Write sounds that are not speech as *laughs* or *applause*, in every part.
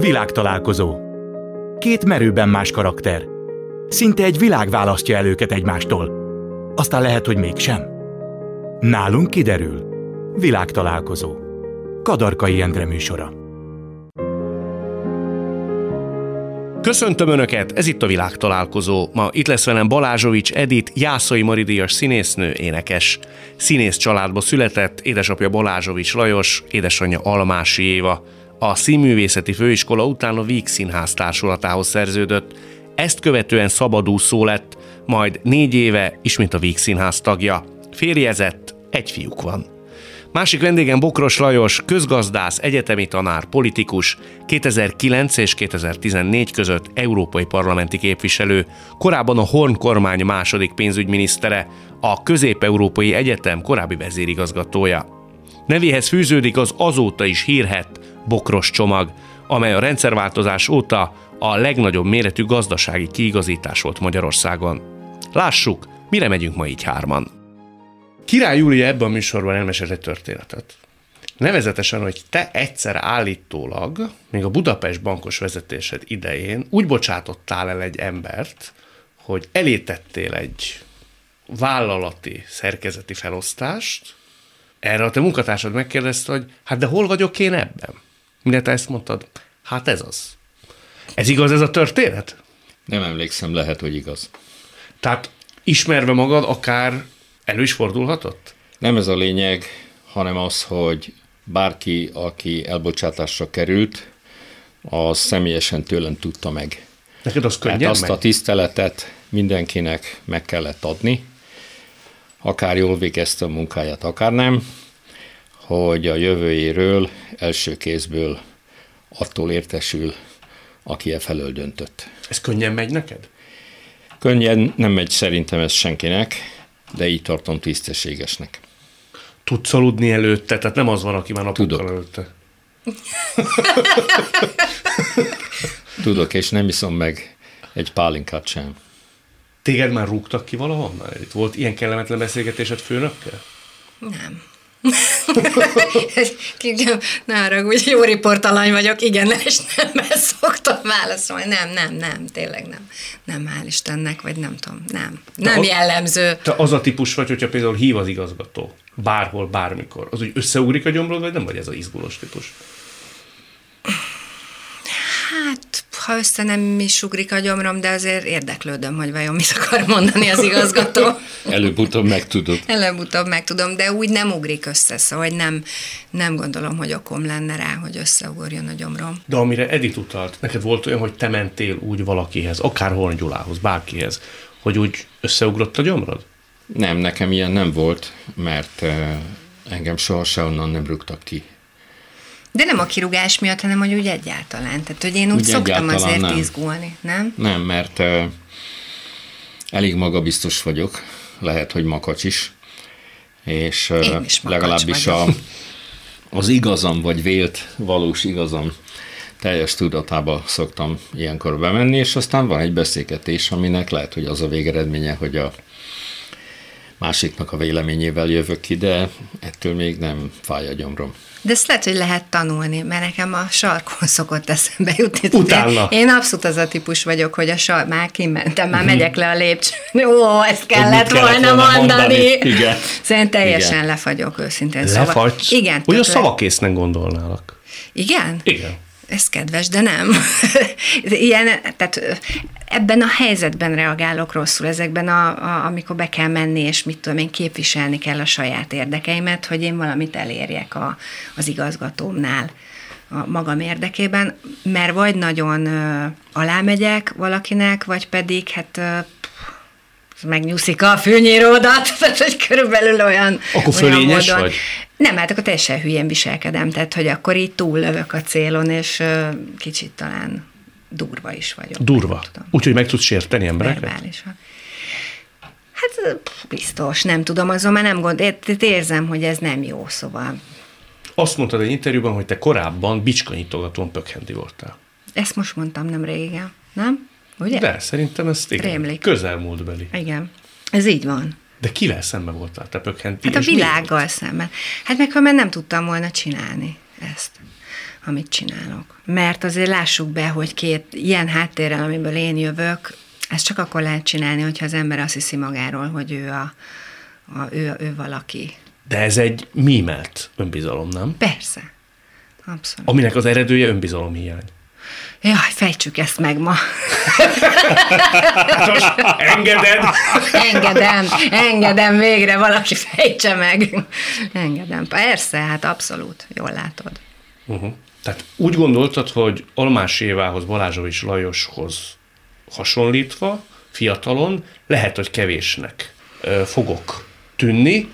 Világtalálkozó. Két merőben más karakter. Szinte egy világ választja el őket egymástól. Aztán lehet, hogy mégsem. Nálunk kiderül. Világtalálkozó. Kadarkai Endre műsora. Köszöntöm Önöket, ez itt a világtalálkozó. Ma itt lesz velem Balázsovics Edit, Jászai Maridias színésznő, énekes. Színész családba született, édesapja Balázsovics Lajos, édesanyja Almási Éva. A Színművészeti Főiskola után a Víg Színház társulatához szerződött. Ezt követően szabadúszó lett, majd négy éve ismét a Víg Színház tagja. Férjezett, egy fiúk van. Másik vendégem Bokros Lajos, közgazdász, egyetemi tanár, politikus, 2009 és 2014 között európai parlamenti képviselő, korábban a Horn kormány második pénzügyminisztere, a Közép-Európai Egyetem korábbi vezérigazgatója. Nevéhez fűződik az azóta is hírhet Bokros csomag, amely a rendszerváltozás óta a legnagyobb méretű gazdasági kiigazítás volt Magyarországon. Lássuk, mire megyünk ma így hárman. Király Júlia ebben a műsorban elmesélt egy történetet. Nevezetesen, hogy te egyszer állítólag, még a Budapest bankos vezetésed idején úgy bocsátottál el egy embert, hogy elétettél egy vállalati szerkezeti felosztást, erre a te munkatársad megkérdezte, hogy hát de hol vagyok én ebben? Mire te ezt mondtad? Hát ez az. Ez igaz ez a történet? Nem emlékszem, lehet, hogy igaz. Tehát ismerve magad, akár elő is fordulhatott? Nem ez a lényeg, hanem az, hogy bárki, aki elbocsátásra került, az személyesen tőlem tudta meg. Neked az könnyen Hát azt megy? a tiszteletet mindenkinek meg kellett adni, akár jól végezte a munkáját, akár nem, hogy a jövőjéről első kézből attól értesül, aki e felől döntött. Ez könnyen megy neked? Könnyen nem megy szerintem ez senkinek, de így tartom tisztességesnek. Tudsz aludni előtte, tehát nem az van, aki már napokkal Tudok. előtte. *laughs* Tudok, és nem iszom meg egy pálinkát sem. Téged már rúgtak ki valahonnan? Itt volt ilyen kellemetlen beszélgetésed főnökkel? Nem. *laughs* Kicsim, ne haragudj, jó riportalany vagyok, igen, és nem ezt szoktam válaszolni. Nem, nem, nem, tényleg nem. Nem, hál' Istennek, vagy nem tudom, nem. Nem a- jellemző. Te az a típus vagy, hogyha például hív az igazgató, bárhol, bármikor, az úgy összeugrik a gyomrod, vagy nem vagy ez a izgulós típus? Hát, ha össze nem is ugrik a gyomrom, de azért érdeklődöm, hogy vajon mit akar mondani az igazgató. *laughs* Előbb-utóbb megtudod. Előbb-utóbb megtudom, de úgy nem ugrik össze, szóval hogy nem, nem gondolom, hogy okom lenne rá, hogy összeugorjon a gyomrom. De amire Edith utalt, neked volt olyan, hogy te mentél úgy valakihez, akár Horn Gyulához, bárkihez, hogy úgy összeugrott a gyomrod? Nem, nekem ilyen nem volt, mert eh, engem soha se onnan nem rúgtak ki. De nem a kirúgás miatt, hanem hogy úgy egyáltalán. Tehát, hogy én úgy, Úgy szoktam azért nem. izgulni, nem? Nem, mert elég magabiztos vagyok, lehet, hogy makacs is, és Én is legalábbis a, vagyok. az igazam, vagy vélt valós igazam teljes tudatába szoktam ilyenkor bemenni, és aztán van egy beszélgetés, aminek lehet, hogy az a végeredménye, hogy a másiknak a véleményével jövök ki, de ettől még nem fáj a gyomrom. De ezt lehet, hogy lehet tanulni, mert nekem a sarkon *laughs* szokott eszembe jutni. Utána. Én abszolút az a típus vagyok, hogy a sark, már kimentem, már megyek le a lépcsőn. Ó, ezt kellett kellett volna volna mondani. mondani. Igen. Szerintem teljesen Igen. lefagyok őszintén. Lefagysz? igen. Hogy a szavakészen gondolnálak. Igen? Igen. Ez kedves, de nem. *laughs* Ilyen, tehát ebben a helyzetben reagálok rosszul, ezekben, a, a, amikor be kell menni, és mit tudom én, képviselni kell a saját érdekeimet, hogy én valamit elérjek a, az igazgatómnál a magam érdekében, mert vagy nagyon ö, alámegyek valakinek, vagy pedig hát ö, megnyúszik a fűnyíródat, *laughs* tehát hogy körülbelül olyan Akkor olyan módon- vagy? Nem, hát akkor teljesen hülyén viselkedem, tehát hogy akkor így túllövök a célon, és kicsit talán durva is vagyok. Durva. Úgyhogy meg tudsz sérteni embereket? Verbálisan. Hát biztos, nem tudom, azon már nem gond, ért- érzem, hogy ez nem jó, szóval Azt mondtad egy interjúban, hogy te korábban bicskanyitogatón pökhendi voltál. ezt most mondtam nem régen, nem? Ugye? De szerintem ez igen, Rémlik. közelmúltbeli. Igen, ez így van. De kivel szembe voltál te pökhenti? Hát a világgal szemben. Hát meg ha már nem tudtam volna csinálni ezt. amit csinálok. Mert azért lássuk be, hogy két ilyen háttérrel, amiből én jövök, ezt csak akkor lehet csinálni, hogyha az ember azt hiszi magáról, hogy ő, a, a, ő, ő valaki. De ez egy mímelt önbizalom, nem? Persze. Abszolút. Aminek az eredője önbizalom hiány. Jaj, fejtsük ezt meg ma. *laughs* Most engeded? engedem, engedem végre, valaki fejtse meg. Engedem. Persze, hát abszolút, jól látod. Uh-huh. Tehát úgy gondoltad, hogy Almás Évához, Balázsovics Lajoshoz hasonlítva, fiatalon, lehet, hogy kevésnek fogok tűnni,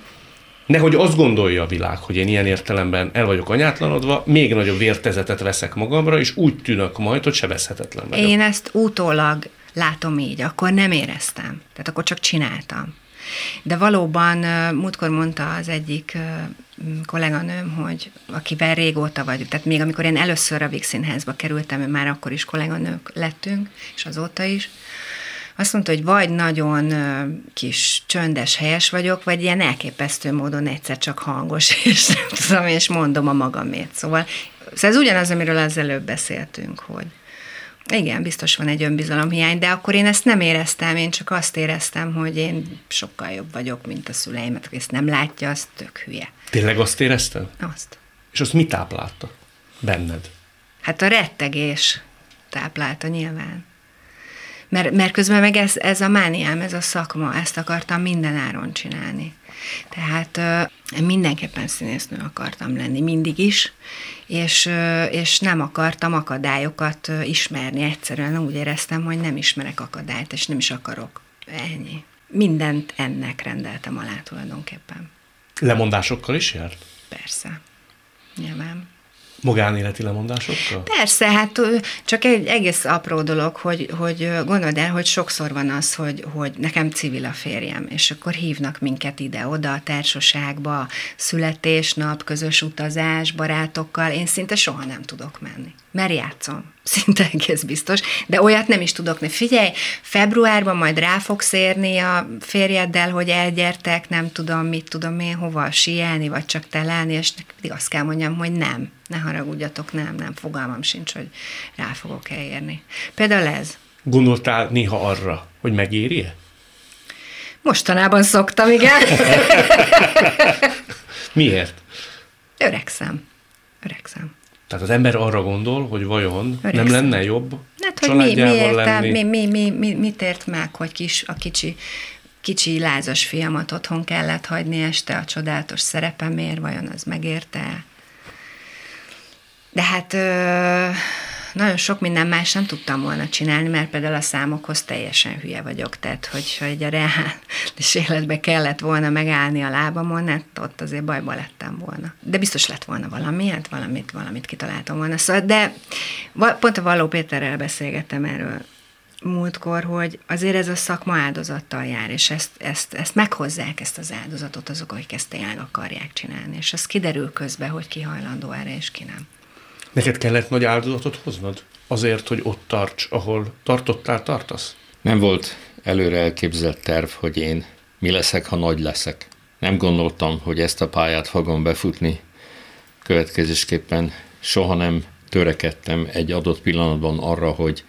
Nehogy azt gondolja a világ, hogy én ilyen értelemben el vagyok anyátlanodva, még nagyobb vértezetet veszek magamra, és úgy tűnök majd, hogy sebezhetetlen vagyok. Én ezt utólag látom így, akkor nem éreztem. Tehát akkor csak csináltam. De valóban múltkor mondta az egyik kolléganőm, hogy akivel régóta vagyok, tehát még amikor én először a Vix Színházba kerültem, már akkor is kolléganők lettünk, és azóta is, azt mondta, hogy vagy nagyon kis csöndes, helyes vagyok, vagy ilyen elképesztő módon egyszer csak hangos, *laughs* és nem tudom, és mondom a magamét. Szóval, szóval ez ugyanaz, amiről az előbb beszéltünk, hogy igen, biztos van egy önbizalomhiány, de akkor én ezt nem éreztem, én csak azt éreztem, hogy én sokkal jobb vagyok, mint a szüleimet, aki ezt nem látja, az tök hülye. Tényleg azt éreztem? Azt. És azt mit táplálta benned? Hát a rettegés táplálta nyilván. Mert, mert közben meg ez, ez a mániám, ez a szakma, ezt akartam minden áron csinálni. Tehát mindenképpen színésznő akartam lenni, mindig is, és, és nem akartam akadályokat ismerni. Egyszerűen úgy éreztem, hogy nem ismerek akadályt, és nem is akarok. Ennyi. Mindent ennek rendeltem alá tulajdonképpen. Lemondásokkal is járt? Persze. Nyilván. Magánéleti lemondásokkal? Persze, hát csak egy egész apró dolog, hogy, hogy gondold el, hogy sokszor van az, hogy, hogy nekem civil a férjem, és akkor hívnak minket ide-oda a társaságba, születésnap, közös utazás, barátokkal, én szinte soha nem tudok menni mert játszom. *laughs* Szinte egész biztos. De olyat nem is tudok. Ne figyelj, februárban majd rá fogsz érni a férjeddel, hogy elgyertek, nem tudom, mit tudom én, hova sielni, vagy csak telelni, és pedig azt kell mondjam, hogy nem. Ne haragudjatok, nem, nem, fogalmam sincs, hogy rá fogok elérni. Például ez. Gondoltál néha arra, hogy megéri-e? Mostanában szoktam, igen. *laughs* Miért? Öregszem. Öregszem. Tehát az ember arra gondol, hogy vajon Öregszem. nem lenne jobb hát, hogy mi, mi, értem, mi, mi, mi, mi, mit ért meg, hogy kis, a kicsi, kicsi lázas fiamat otthon kellett hagyni este a csodálatos szerepemért, vajon az megérte? De hát nagyon sok minden más nem tudtam volna csinálni, mert például a számokhoz teljesen hülye vagyok, tehát hogy, hogy a reális életbe kellett volna megállni a lábamon, hát ott azért bajba lettem volna. De biztos lett volna valami, hát valamit, valamit kitaláltam volna. Szóval, de pont a Való Péterrel beszélgettem erről múltkor, hogy azért ez a szakma áldozattal jár, és ezt, ezt, ezt meghozzák, ezt az áldozatot azok, akik ezt tényleg akarják csinálni, és az kiderül közben, hogy ki hajlandó erre, és ki nem. Neked kellett nagy áldozatot hoznod? Azért, hogy ott tarts, ahol tartottál, tartasz? Nem volt előre elképzelt terv, hogy én mi leszek, ha nagy leszek. Nem gondoltam, hogy ezt a pályát fogom befutni. Következésképpen soha nem törekedtem egy adott pillanatban arra, hogy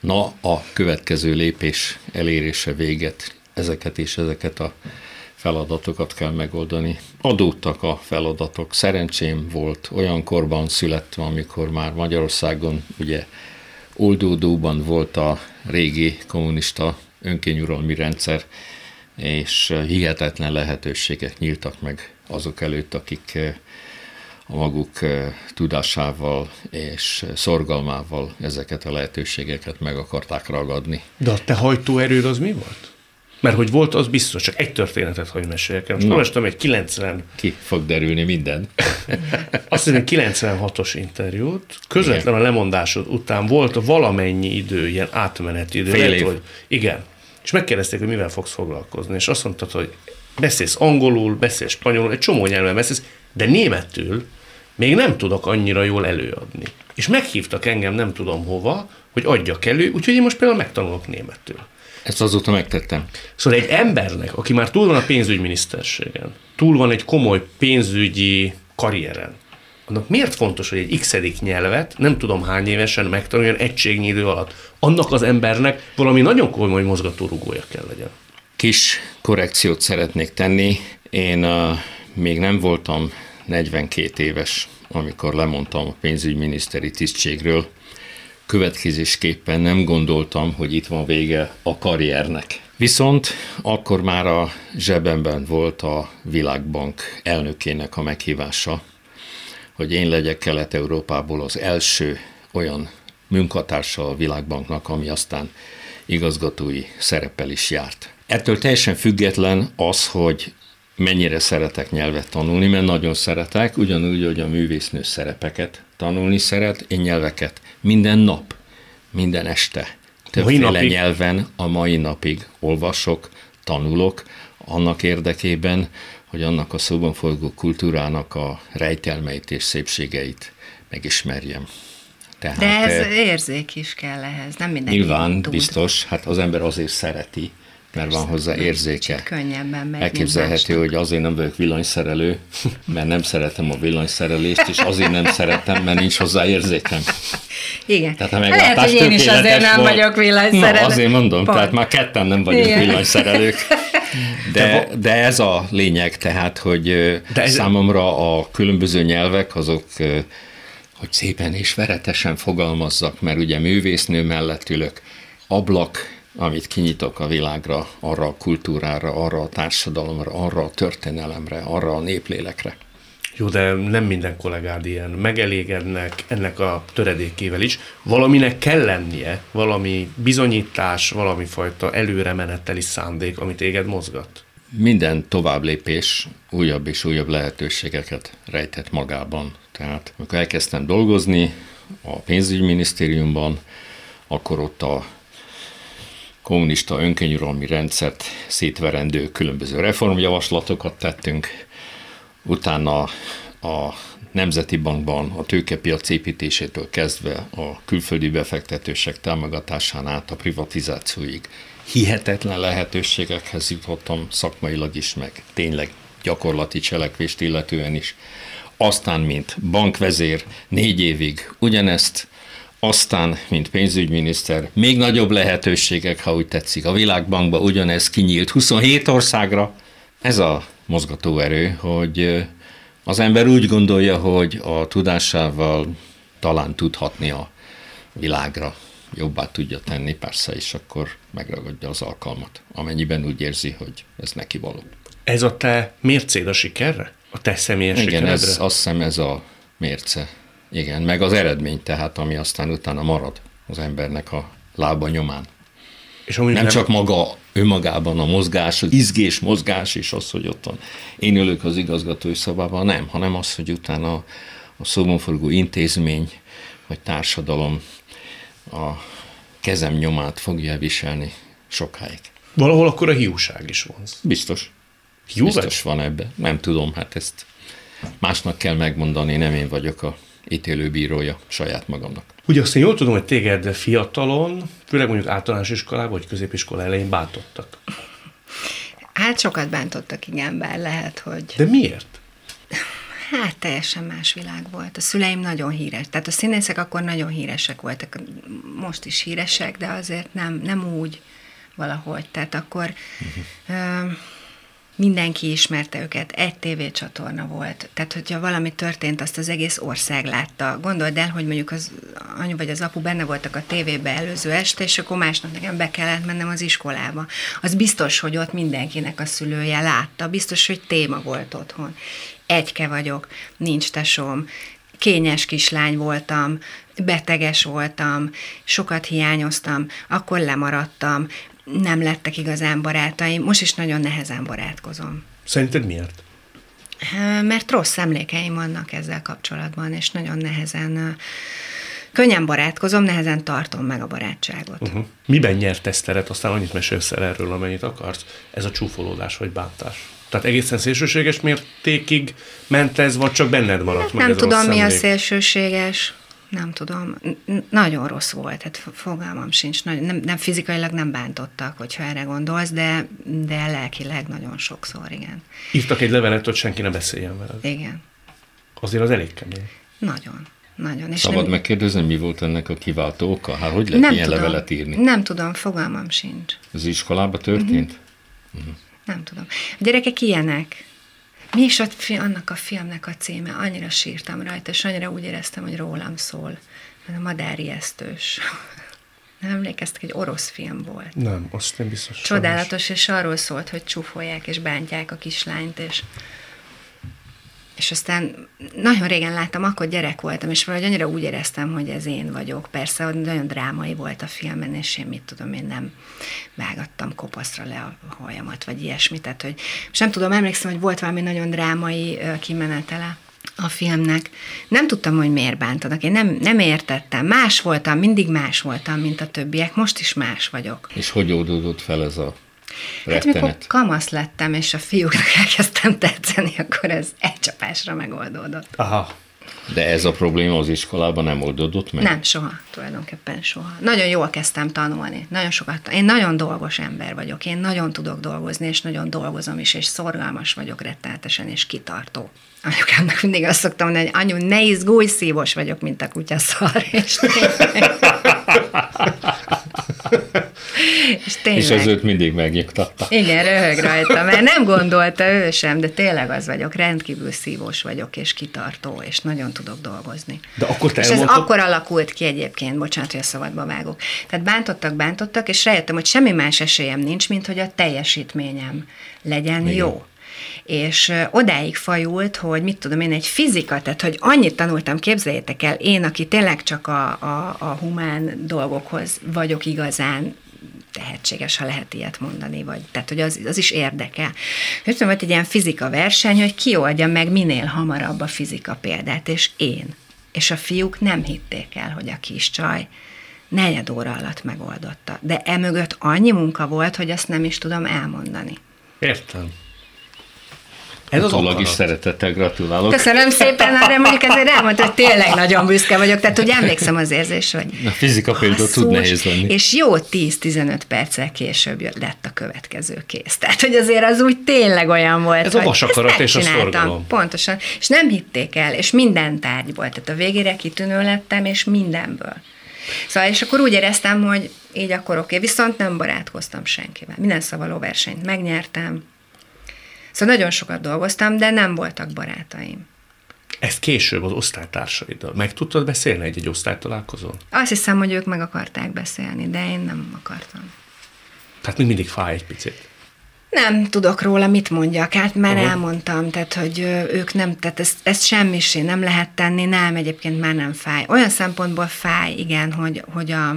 na a következő lépés elérése véget ezeket és ezeket a feladatokat kell megoldani. Adódtak a feladatok. Szerencsém volt, olyan korban születtem, amikor már Magyarországon ugye oldódóban volt a régi kommunista önkényuralmi rendszer, és hihetetlen lehetőségek nyíltak meg azok előtt, akik eh, a maguk eh, tudásával és szorgalmával ezeket a lehetőségeket meg akarták ragadni. De a te hajtóerőd az mi volt? Mert hogy volt, az biztos, csak egy történetet, hogy meséljek el. Most no. olvastam egy 90... Ki fog derülni minden. *laughs* Azt hiszem, 96-os interjút, közvetlen a lemondásod után volt valamennyi idő, ilyen átmeneti idő. Fél év. Hogy, igen. És megkérdezték, hogy mivel fogsz foglalkozni. És azt mondtad, hogy beszélsz angolul, beszélsz spanyolul, egy csomó nyelven beszélsz, de németül még nem tudok annyira jól előadni. És meghívtak engem nem tudom hova, hogy adjak elő, úgyhogy én most például megtanulok németül. Ezt azóta megtettem. Szóval egy embernek, aki már túl van a pénzügyminiszterségen, túl van egy komoly pénzügyi karrieren, annak miért fontos, hogy egy x nyelvet nem tudom hány évesen megtanuljon egységnyi idő alatt? Annak az embernek valami nagyon komoly mozgatórugója kell legyen. Kis korrekciót szeretnék tenni. Én uh, még nem voltam 42 éves, amikor lemondtam a pénzügyminiszteri tisztségről. Következésképpen nem gondoltam, hogy itt van vége a karriernek. Viszont akkor már a zsebemben volt a Világbank elnökének a meghívása, hogy én legyek Kelet-Európából az első olyan munkatársa a Világbanknak, ami aztán igazgatói szerepel is járt. Ettől teljesen független az, hogy mennyire szeretek nyelvet tanulni, mert nagyon szeretek, ugyanúgy, hogy a művésznő szerepeket tanulni szeret, én nyelveket minden nap, minden este, többféle nyelven a mai napig olvasok, tanulok, annak érdekében, hogy annak a szóban forgó kultúrának a rejtelmeit és szépségeit megismerjem. Tehát, De ez érzék is kell ehhez, nem mindenki Nyilván, tud. biztos, hát az ember azért szereti, mert van hozzá érzéke. Könnyebben megy, Elképzelhető, hogy azért nem vagyok villanyszerelő, *laughs* mert nem szeretem a villanyszerelést, és azért nem szeretem, mert nincs hozzá érzékem. Igen. Tehát, ha Lehet, hogy én is azért nem volt, vagyok villanyszerelő. Na, azért mondom, Pont. tehát már ketten nem vagyunk Igen. villanyszerelők. *laughs* De, de ez a lényeg, tehát, hogy de ez számomra a különböző nyelvek azok hogy szépen és veretesen fogalmazzak, mert ugye művésznő mellett ülök, ablak, amit kinyitok a világra, arra a kultúrára, arra a társadalomra, arra a történelemre, arra a néplélekre. Jó, de nem minden kollégád ilyen. Megelégednek ennek a töredékével is. Valaminek kell lennie, valami bizonyítás, valami fajta előremeneteli szándék, amit téged mozgat. Minden tovább lépés újabb és újabb lehetőségeket rejtett magában. Tehát amikor elkezdtem dolgozni a pénzügyminisztériumban, akkor ott a kommunista önkönyvuralmi rendszert szétverendő különböző reformjavaslatokat tettünk, utána a Nemzeti Bankban a tőkepiac építésétől kezdve a külföldi befektetősek támogatásán át a privatizációig hihetetlen lehetőségekhez jutottam szakmailag is, meg tényleg gyakorlati cselekvést illetően is. Aztán, mint bankvezér, négy évig ugyanezt, aztán, mint pénzügyminiszter, még nagyobb lehetőségek, ha úgy tetszik. A világbankba ugyanez kinyílt 27 országra. Ez a mozgatóerő, hogy az ember úgy gondolja, hogy a tudásával talán tudhatni a világra jobbá tudja tenni, persze, és akkor megragadja az alkalmat, amennyiben úgy érzi, hogy ez neki való. Ez a te mércéd a sikerre? A te személyes Igen, sikeredre? ez, azt hiszem ez a mérce. Igen, meg az eredmény tehát, ami aztán utána marad az embernek a lába nyomán. És nem, nem csak maga önmagában a mozgás, az izgés mozgás és az, hogy ott van. Én ülök az igazgatói szobában, nem, hanem az, hogy utána a, a szóban intézmény vagy társadalom a kezem nyomát fogja viselni sokáig. Valahol akkor a hiúság is van. Biztos. Hiú Biztos van ebbe. Nem tudom, hát ezt másnak kell megmondani, nem én vagyok a ítélőbírója saját magamnak. Ugye azt én jól tudom, hogy téged fiatalon, főleg mondjuk általános iskolában vagy középiskola elején bántottak. Hát sokat bántottak, igen, bár lehet, hogy... De miért? Hát teljesen más világ volt. A szüleim nagyon híres, tehát a színészek akkor nagyon híresek voltak, most is híresek, de azért nem, nem úgy valahogy. Tehát akkor uh-huh. ö, mindenki ismerte őket, egy tévécsatorna volt. Tehát, hogyha valami történt, azt az egész ország látta. Gondold el, hogy mondjuk az anyu vagy az apu benne voltak a tévébe előző este, és akkor másnap nekem be kellett mennem az iskolába. Az biztos, hogy ott mindenkinek a szülője látta, biztos, hogy téma volt otthon egyke vagyok, nincs tesóm, kényes kislány voltam, beteges voltam, sokat hiányoztam, akkor lemaradtam, nem lettek igazán barátaim, most is nagyon nehezen barátkozom. Szerinted miért? Mert rossz emlékeim vannak ezzel kapcsolatban, és nagyon nehezen könnyen barátkozom, nehezen tartom meg a barátságot. Uh-huh. Miben nyert ezt teret? Aztán annyit mesélsz el erről, amennyit akarsz. Ez a csúfolódás vagy bántás? Tehát egészen szélsőséges mértékig ment ez, vagy csak benned maradt hát meg Nem ez tudom, mi a szélsőséges. Nem tudom. Nagyon rossz volt, hát fogalmam sincs. Nem, nem fizikailag nem bántottak, hogyha erre gondolsz, de, de lelkileg nagyon sokszor, igen. Írtak egy levelet, hogy senki ne beszéljen veled. Igen. Azért az elég kemény. Nagyon. Nagyon. És Szabad nem... megkérdezni, mi volt ennek a kiváltó oka? Hát hogy lehet nem ilyen tudom, levelet írni? Nem tudom, fogalmam sincs. Az iskolában történt? Uh-huh. Uh-huh. Nem tudom. A gyerekek ilyenek. Mi is fi, annak a filmnek a címe? Annyira sírtam rajta, és annyira úgy éreztem, hogy rólam szól. Mert a madári esztős. *laughs* Nem emlékeztek, egy orosz film volt. Nem, azt nem biztos. Csodálatos, és arról szólt, hogy csúfolják és bántják a kislányt, és és aztán nagyon régen láttam, akkor gyerek voltam, és valahogy annyira úgy éreztem, hogy ez én vagyok. Persze, nagyon drámai volt a filmen, és én mit tudom, én nem vágattam kopaszra le a hajamat, vagy ilyesmit. Tehát, hogy nem tudom, emlékszem, hogy volt valami nagyon drámai kimenetele a filmnek. Nem tudtam, hogy miért bántanak. Én nem, nem értettem. Más voltam, mindig más voltam, mint a többiek. Most is más vagyok. És hogy oldódott fel ez a Hát mikor kamasz lettem, és a fiúknak elkezdtem tetszeni, akkor ez egy csapásra megoldódott. Aha. De ez a probléma az iskolában nem oldódott meg? Nem, soha, tulajdonképpen soha. Nagyon jól kezdtem tanulni, nagyon sokat. Én nagyon dolgos ember vagyok, én nagyon tudok dolgozni, és nagyon dolgozom is, és szorgalmas vagyok rettenetesen, és kitartó. Anyukámnak mindig azt szoktam mondani, hogy anyu, ne izgulj, szívos vagyok, mint a kutya szar. És *laughs* *laughs* és, tényleg, és az őt mindig megnyugtatta. Igen, röhög rajta, mert nem gondolta ő sem, de tényleg az vagyok, rendkívül szívós vagyok, és kitartó, és nagyon tudok dolgozni. De akkor te és elmondtad... ez akkor alakult ki egyébként, bocsánat, hogy a szabadba vágok. Tehát bántottak, bántottak, és rájöttem, hogy semmi más esélyem nincs, mint hogy a teljesítményem legyen Igen. jó és odáig fajult, hogy mit tudom én, egy fizika, tehát hogy annyit tanultam, képzeljétek el, én, aki tényleg csak a, a, a humán dolgokhoz vagyok igazán tehetséges, ha lehet ilyet mondani, vagy tehát, hogy az, az is érdekel. Jöttem volt egy ilyen fizika verseny, hogy ki oldja meg minél hamarabb a fizika példát, és én. És a fiúk nem hitték el, hogy a kis csaj negyed óra alatt megoldotta. De emögött annyi munka volt, hogy azt nem is tudom elmondani. Értem. Ez az is szeretettel gratulálok. Köszönöm szépen, de mondjuk ezért elmondta, hogy tényleg nagyon büszke vagyok, tehát hogy emlékszem az érzés, hogy a fizika például tud nehéz lenni. És jó 10-15 perccel később jött, lett a következő kész. Tehát, hogy azért az úgy tényleg olyan volt, Ez a vasakarat és a szorgalom. Pontosan. És nem hitték el, és minden tárgyból. Tehát a végére kitűnő lettem, és mindenből. Szóval, és akkor úgy éreztem, hogy így akkor oké, okay. viszont nem barátkoztam senkivel. Minden szavaló versenyt megnyertem, Szóval nagyon sokat dolgoztam, de nem voltak barátaim. Ezt később az osztálytársaiddal meg tudtad beszélni egy-egy osztálytalálkozón? Azt hiszem, hogy ők meg akarták beszélni, de én nem akartam. Tehát még mindig fáj egy picit. Nem tudok róla, mit mondjak, hát már Aha. elmondtam, tehát, hogy ők nem, tehát ezt, ezt semmisé nem lehet tenni, nem, egyébként már nem fáj. Olyan szempontból fáj, igen, hogy, hogy a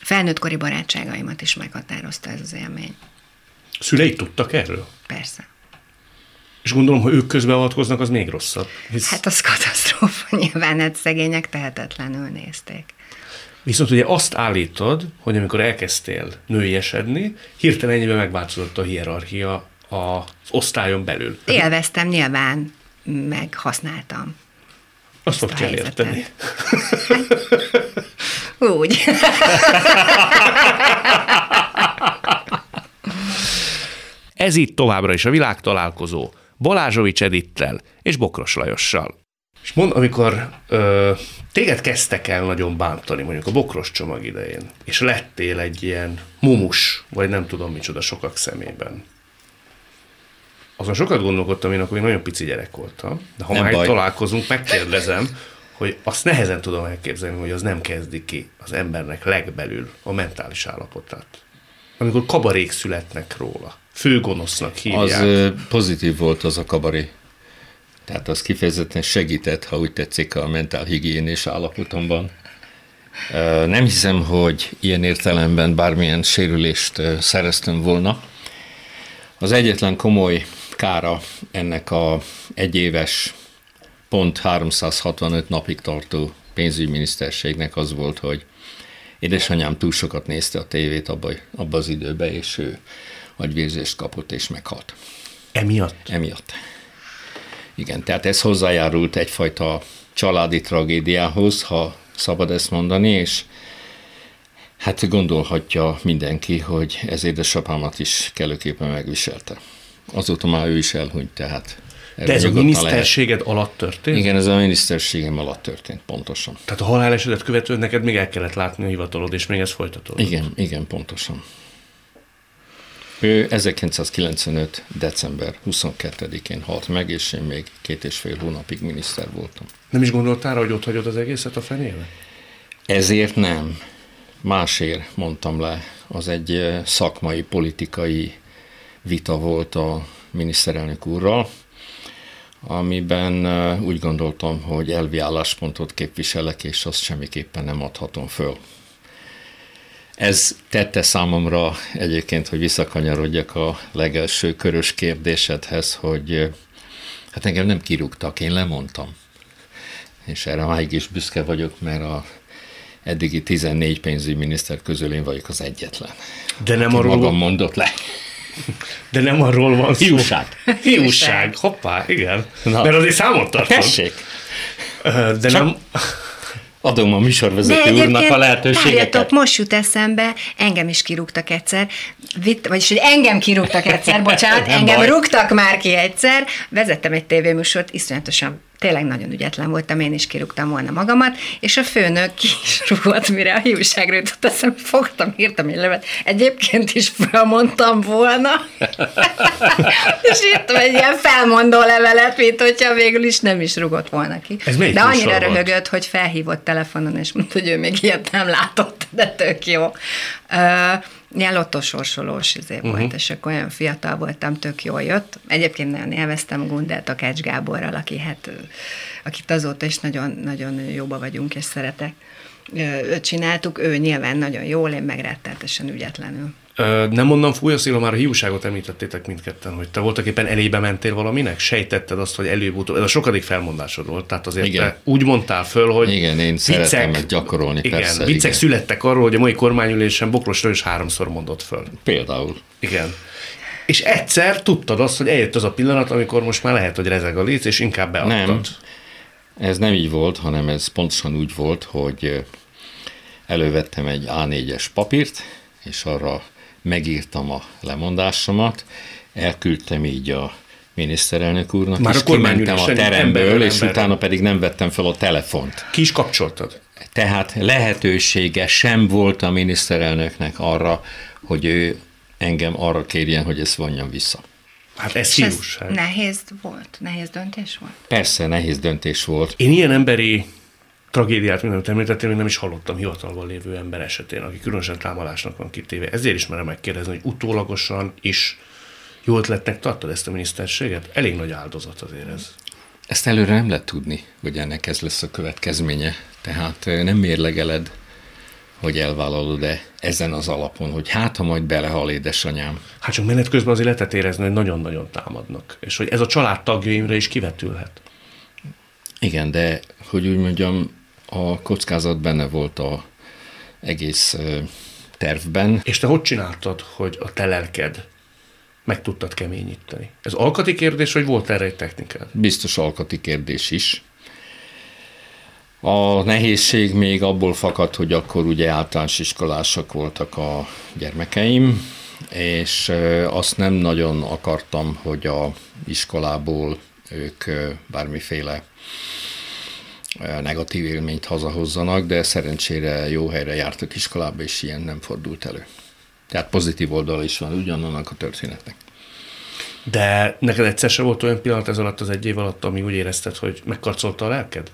felnőttkori barátságaimat is meghatározta ez az élmény. Szüleik tudtak erről? Persze. És gondolom, ha ők közbeavatkoznak, az még rosszabb. Hisz... Hát az katasztrófa, *laughs* nyilván hát szegények tehetetlenül nézték. Viszont ugye azt állítod, hogy amikor elkezdtél nőiesedni, hirtelen ennyiben megváltozott a hierarchia az osztályon belül. Élveztem nyilván, meg használtam. Azt fog kell érteni. Úgy. *laughs* Ez itt továbbra is a világtalálkozó Balázsovics Edittel és Bokros Lajossal. És mond, amikor ö, téged kezdtek el nagyon bántani, mondjuk a bokros csomag idején, és lettél egy ilyen mumus, vagy nem tudom micsoda sokak szemében. Azon sokat gondolkodtam, én akkor még nagyon pici gyerek voltam, de ha nem már baj. találkozunk, megkérdezem, hogy azt nehezen tudom elképzelni, hogy az nem kezdi ki az embernek legbelül a mentális állapotát. Amikor kabarék születnek róla főgonosznak hívják. Az pozitív volt az a kabaré. Tehát az kifejezetten segített, ha úgy tetszik, a mentál higiénés állapotomban. Nem hiszem, hogy ilyen értelemben bármilyen sérülést szereztem volna. Az egyetlen komoly kára ennek a egyéves, pont 365 napig tartó pénzügyminiszterségnek az volt, hogy édesanyám túl sokat nézte a tévét abba, abba az időben, és ő agyvérzést kapott és meghalt. Emiatt? Emiatt. Igen, tehát ez hozzájárult egyfajta családi tragédiához, ha szabad ezt mondani, és hát gondolhatja mindenki, hogy ez édesapámat is kellőképpen megviselte. Azóta már ő is elhunyt, tehát De ez a miniszterséged lehet. alatt történt? Igen, ez a miniszterségem alatt történt, pontosan. Tehát a halálesetet követően neked még el kellett látni a hivatalod, és még ez folytatódott? Igen, igen, pontosan. Ő 1995. december 22-én halt meg, és én még két és fél hónapig miniszter voltam. Nem is gondoltál, hogy ott hagyod az egészet a fenébe? Ezért nem. Másért mondtam le. Az egy szakmai, politikai vita volt a miniszterelnök úrral, amiben úgy gondoltam, hogy elvi álláspontot képviselek, és azt semmiképpen nem adhatom föl. Ez tette számomra egyébként, hogy visszakanyarodjak a legelső körös kérdésedhez, hogy hát engem nem kirúgtak, én lemondtam. És erre máig is büszke vagyok, mert a eddigi 14 pénzügyminiszter közül én vagyok az egyetlen. De nem arról magam mondott le. De nem arról van szó. Hiúság. Hiúság. Hoppá, igen. Na. Mert azért számot tartod. Tessék. De Csak... nem... Adom a műsorvezető úrnak a lehetőségeket. most jut eszembe, engem is kirúgtak egyszer, vitt, vagyis, hogy engem kirúgtak egyszer, bocsánat, *laughs* engem baj. rúgtak már ki egyszer, vezettem egy tévéműsort, iszonyatosan tényleg nagyon ügyetlen voltam, én is kirúgtam volna magamat, és a főnök ki is *laughs* rúgott, mire a hiúságra jutott eszembe, fogtam, írtam egy levet, egyébként is felmondtam volna, *laughs* és írtam egy ilyen felmondó levelet, mint hogyha végül is nem is rúgott volna ki. Ez de annyira röhögött, hogy felhívott telefonon, és mondta, hogy ő még ilyet nem látott, *laughs* de tök jó. Uh, ilyen lottosorsolós izé uh-huh. volt, és akkor olyan fiatal voltam, tök jól jött. Egyébként nagyon élveztem Gundelt a Kecs Gáborral, aki hát, akit azóta is nagyon, nagyon jóba vagyunk, és szeretek. Csináltuk, ő nyilván nagyon jól, én megretteltesen ügyetlenül. Nem mondom, fúj a szél, már a hiúságot említettétek mindketten, hogy te voltak éppen elébe mentél valaminek? Sejtetted azt, hogy előbb-utóbb, ez a sokadik felmondásod volt, tehát azért igen. te úgy mondtál föl, hogy Igen, én szeretem gyakorolni, igen, persze. Viccek igen. születtek arról, hogy a mai kormányülésen Bokros is háromszor mondott föl. Például. Igen. És egyszer tudtad azt, hogy eljött az a pillanat, amikor most már lehet, hogy rezeg a léc, és inkább beadtad. Nem, ez nem így volt, hanem ez pontosan úgy volt, hogy elővettem egy A4-es papírt, és arra megírtam a lemondásomat, elküldtem így a miniszterelnök úrnak, Már és a kimentem a teremből, ember, és utána pedig nem vettem fel a telefont. Ki is kapcsoltad? Tehát lehetősége sem volt a miniszterelnöknek arra, hogy ő engem arra kérjen, hogy ezt vonjam vissza. Hát ez szívus. Nehéz volt? Nehéz döntés volt? Persze, nehéz döntés volt. Én ilyen emberi tragédiát, mint amit említettél, még nem is hallottam hivatalban lévő ember esetén, aki különösen támadásnak van kitéve. Ezért is merem megkérdezni, hogy utólagosan is jó ötletnek tartod ezt a miniszterséget? Elég nagy áldozat azért ez. Ezt előre nem lehet tudni, hogy ennek ez lesz a következménye. Tehát nem mérlegeled, hogy elvállalod-e ezen az alapon, hogy hát, ha majd belehal édesanyám. Hát csak menet közben azért lehetett érezni, hogy nagyon-nagyon támadnak, és hogy ez a családtagjaimra is kivetülhet. Igen, de hogy úgy mondjam, a kockázat benne volt a egész tervben. És te hogy csináltad, hogy a te lelked meg tudtad keményíteni? Ez alkati kérdés, vagy volt erre egy technikád? Biztos alkati kérdés is. A nehézség még abból fakad, hogy akkor ugye általános iskolások voltak a gyermekeim, és azt nem nagyon akartam, hogy a iskolából ők bármiféle negatív élményt hazahozzanak, de szerencsére jó helyre jártak iskolába, és ilyen nem fordult elő. Tehát pozitív oldal is van ugyanannak a történetnek. De neked egyszer sem volt olyan pillanat ez alatt az egy év alatt, ami úgy érezted, hogy megkarcolta a lelked?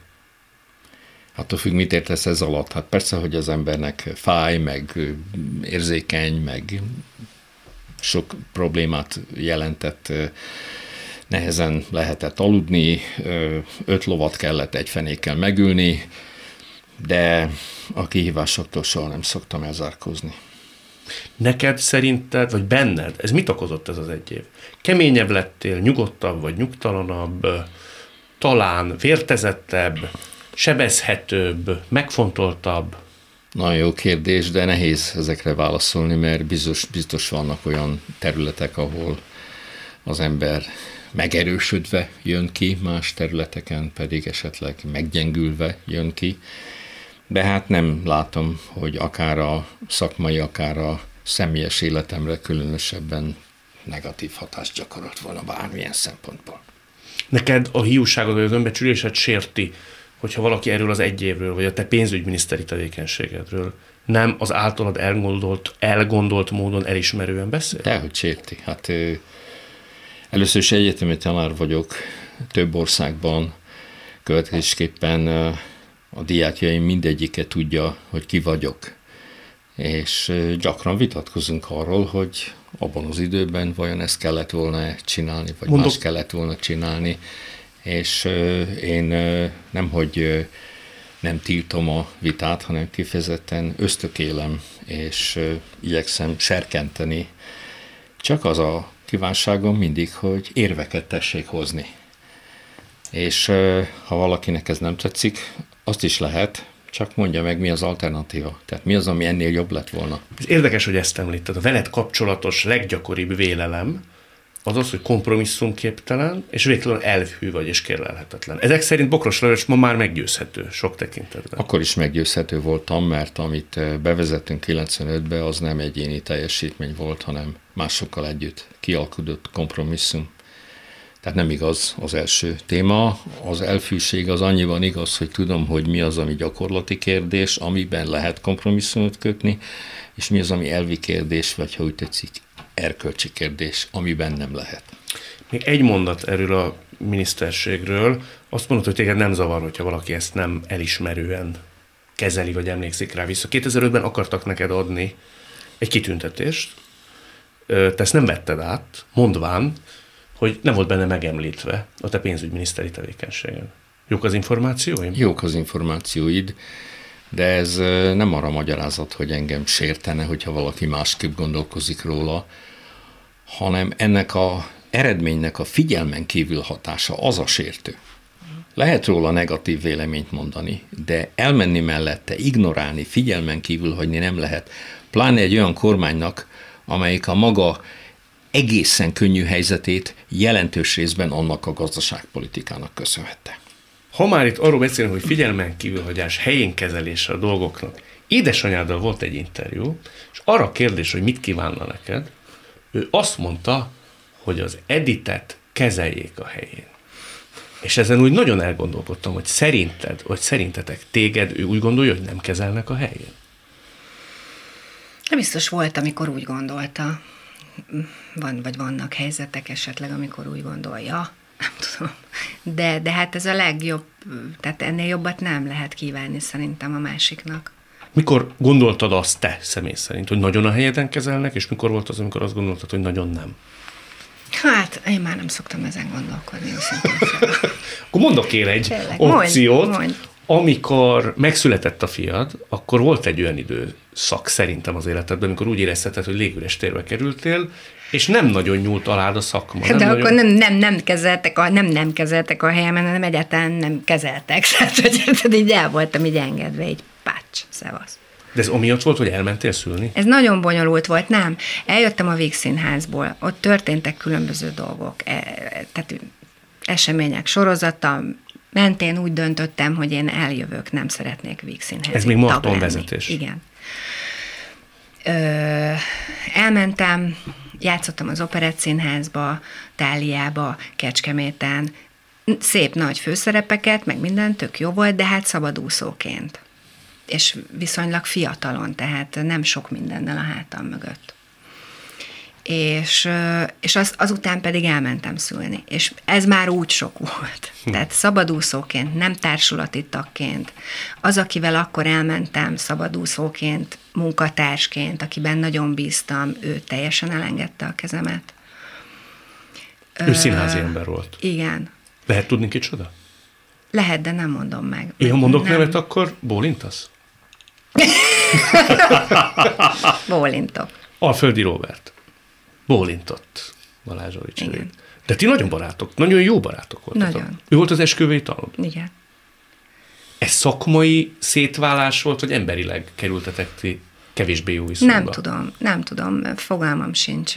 Attól függ, mit értesz ez alatt. Hát persze, hogy az embernek fáj, meg érzékeny, meg sok problémát jelentett nehezen lehetett aludni, öt lovat kellett egy fenékkel megülni, de a kihívásoktól soha nem szoktam elzárkózni. Neked szerinted, vagy benned, ez mit okozott ez az egy év? Keményebb lettél, nyugodtabb vagy nyugtalanabb, talán vértezettebb, sebezhetőbb, megfontoltabb? Nagyon jó kérdés, de nehéz ezekre válaszolni, mert biztos, biztos vannak olyan területek, ahol az ember megerősödve jön ki, más területeken pedig esetleg meggyengülve jön ki. De hát nem látom, hogy akár a szakmai, akár a személyes életemre különösebben negatív hatást gyakorolt volna bármilyen szempontból. Neked a hiúságod vagy az önbecsülésed sérti, hogyha valaki erről az egy évről, vagy a te pénzügyminiszteri tevékenységedről nem az általad elgondolt, elgondolt módon elismerően beszél? Dehogy sérti. Hát először is egyetemi tanár vagyok több országban, következésképpen a diákjaim mindegyike tudja, hogy ki vagyok. És gyakran vitatkozunk arról, hogy abban az időben vajon ezt kellett volna csinálni, vagy Mondok. más kellett volna csinálni. És én nem, hogy nem tiltom a vitát, hanem kifejezetten ösztökélem, és igyekszem serkenteni. Csak az a kívánságom mindig, hogy érveket tessék hozni. És ha valakinek ez nem tetszik, azt is lehet, csak mondja meg, mi az alternatíva. Tehát mi az, ami ennél jobb lett volna. Ez érdekes, hogy ezt említed. A veled kapcsolatos leggyakoribb vélelem, az az, hogy kompromisszumképtelen, és végtelen elvhű vagy, és kérlelhetetlen. Ezek szerint Bokros Lajos ma már meggyőzhető sok tekintetben. Akkor is meggyőzhető voltam, mert amit eh, bevezettünk 95-be, az nem egyéni teljesítmény volt, hanem másokkal együtt kialkudott kompromisszum. Tehát nem igaz az első téma. Az elfűség az annyiban igaz, hogy tudom, hogy mi az, ami gyakorlati kérdés, amiben lehet kompromisszumot kötni, és mi az, ami elvi kérdés, vagy ha úgy tetszik, erkölcsi kérdés, amiben nem lehet. Még egy mondat erről a miniszterségről. Azt mondod, hogy téged nem zavar, hogyha valaki ezt nem elismerően kezeli, vagy emlékszik rá vissza. 2005-ben akartak neked adni egy kitüntetést, te ezt nem vetted át, mondván, hogy nem volt benne megemlítve a te pénzügyminiszteri tevékenységed. Jók az információim? Jók az információid, de ez nem arra magyarázat, hogy engem sértene, hogyha valaki másképp gondolkozik róla, hanem ennek a eredménynek a figyelmen kívül hatása az a sértő. Lehet róla negatív véleményt mondani, de elmenni mellette, ignorálni, figyelmen kívül hagyni nem lehet. Pláne egy olyan kormánynak, amelyik a maga egészen könnyű helyzetét jelentős részben annak a gazdaságpolitikának köszönhette. Ha már itt arról beszélünk, hogy figyelmen kívülhagyás, helyén kezelése a dolgoknak, édesanyáddal volt egy interjú, és arra a kérdés, hogy mit kívánna neked, ő azt mondta, hogy az editet kezeljék a helyén. És ezen úgy nagyon elgondolkodtam, hogy szerinted, vagy szerintetek téged ő úgy gondolja, hogy nem kezelnek a helyén? Nem biztos volt, amikor úgy gondolta van, vagy vannak helyzetek esetleg, amikor úgy gondolja, nem tudom. De, de hát ez a legjobb, tehát ennél jobbat nem lehet kívánni szerintem a másiknak. Mikor gondoltad azt te személy szerint, hogy nagyon a helyeden kezelnek, és mikor volt az, amikor azt gondoltad, hogy nagyon nem? Hát, én már nem szoktam ezen gondolkodni, Akkor mondok én egy Tényleg, opciót, mondj, mondj. amikor megszületett a fiad, akkor volt egy olyan időszak szerintem az életedben, amikor úgy érezheted, hogy légüres térbe kerültél, és nem nagyon nyúlt alá a szakma. De nem akkor nagyon... nem, nem, nem, kezeltek a, nem, nem kezeltek a helyemen, hanem egyáltalán nem kezeltek. *laughs* Tehát, hogy így el voltam így engedve, egy pács, szevasz. De ez amiatt volt, hogy elmentél szülni? Ez nagyon bonyolult volt, nem. Eljöttem a Vígszínházból, ott történtek különböző dolgok, e, tehát események sorozata, mentén úgy döntöttem, hogy én eljövök, nem szeretnék Vígszínházig Ez még Marton vezetés. Igen. Ö, elmentem, játszottam az Operett Színházba, Táliába, Kecskeméten, szép nagy főszerepeket, meg minden tök jó volt, de hát szabadúszóként. És viszonylag fiatalon, tehát nem sok mindennel a hátam mögött és, és az, azután pedig elmentem szülni. És ez már úgy sok volt. Hm. Tehát szabadúszóként, nem társulati tagként. Az, akivel akkor elmentem szabadúszóként, munkatársként, akiben nagyon bíztam, ő teljesen elengedte a kezemet. Ő színházi ember volt. Igen. Lehet tudni kicsoda? Lehet, de nem mondom meg. Én mondok nem. nevet, akkor bólintasz? *laughs* Bólintok. Alföldi Robert. Bólintott Balázsovics Igen. De ti nagyon barátok, nagyon jó barátok voltatok. Nagyon. Ő volt az esküvői tanod? Igen. Ez szakmai szétválás volt, vagy emberileg kerültetek ti kevésbé jó viszonyba? Nem tudom, nem tudom, fogalmam sincs.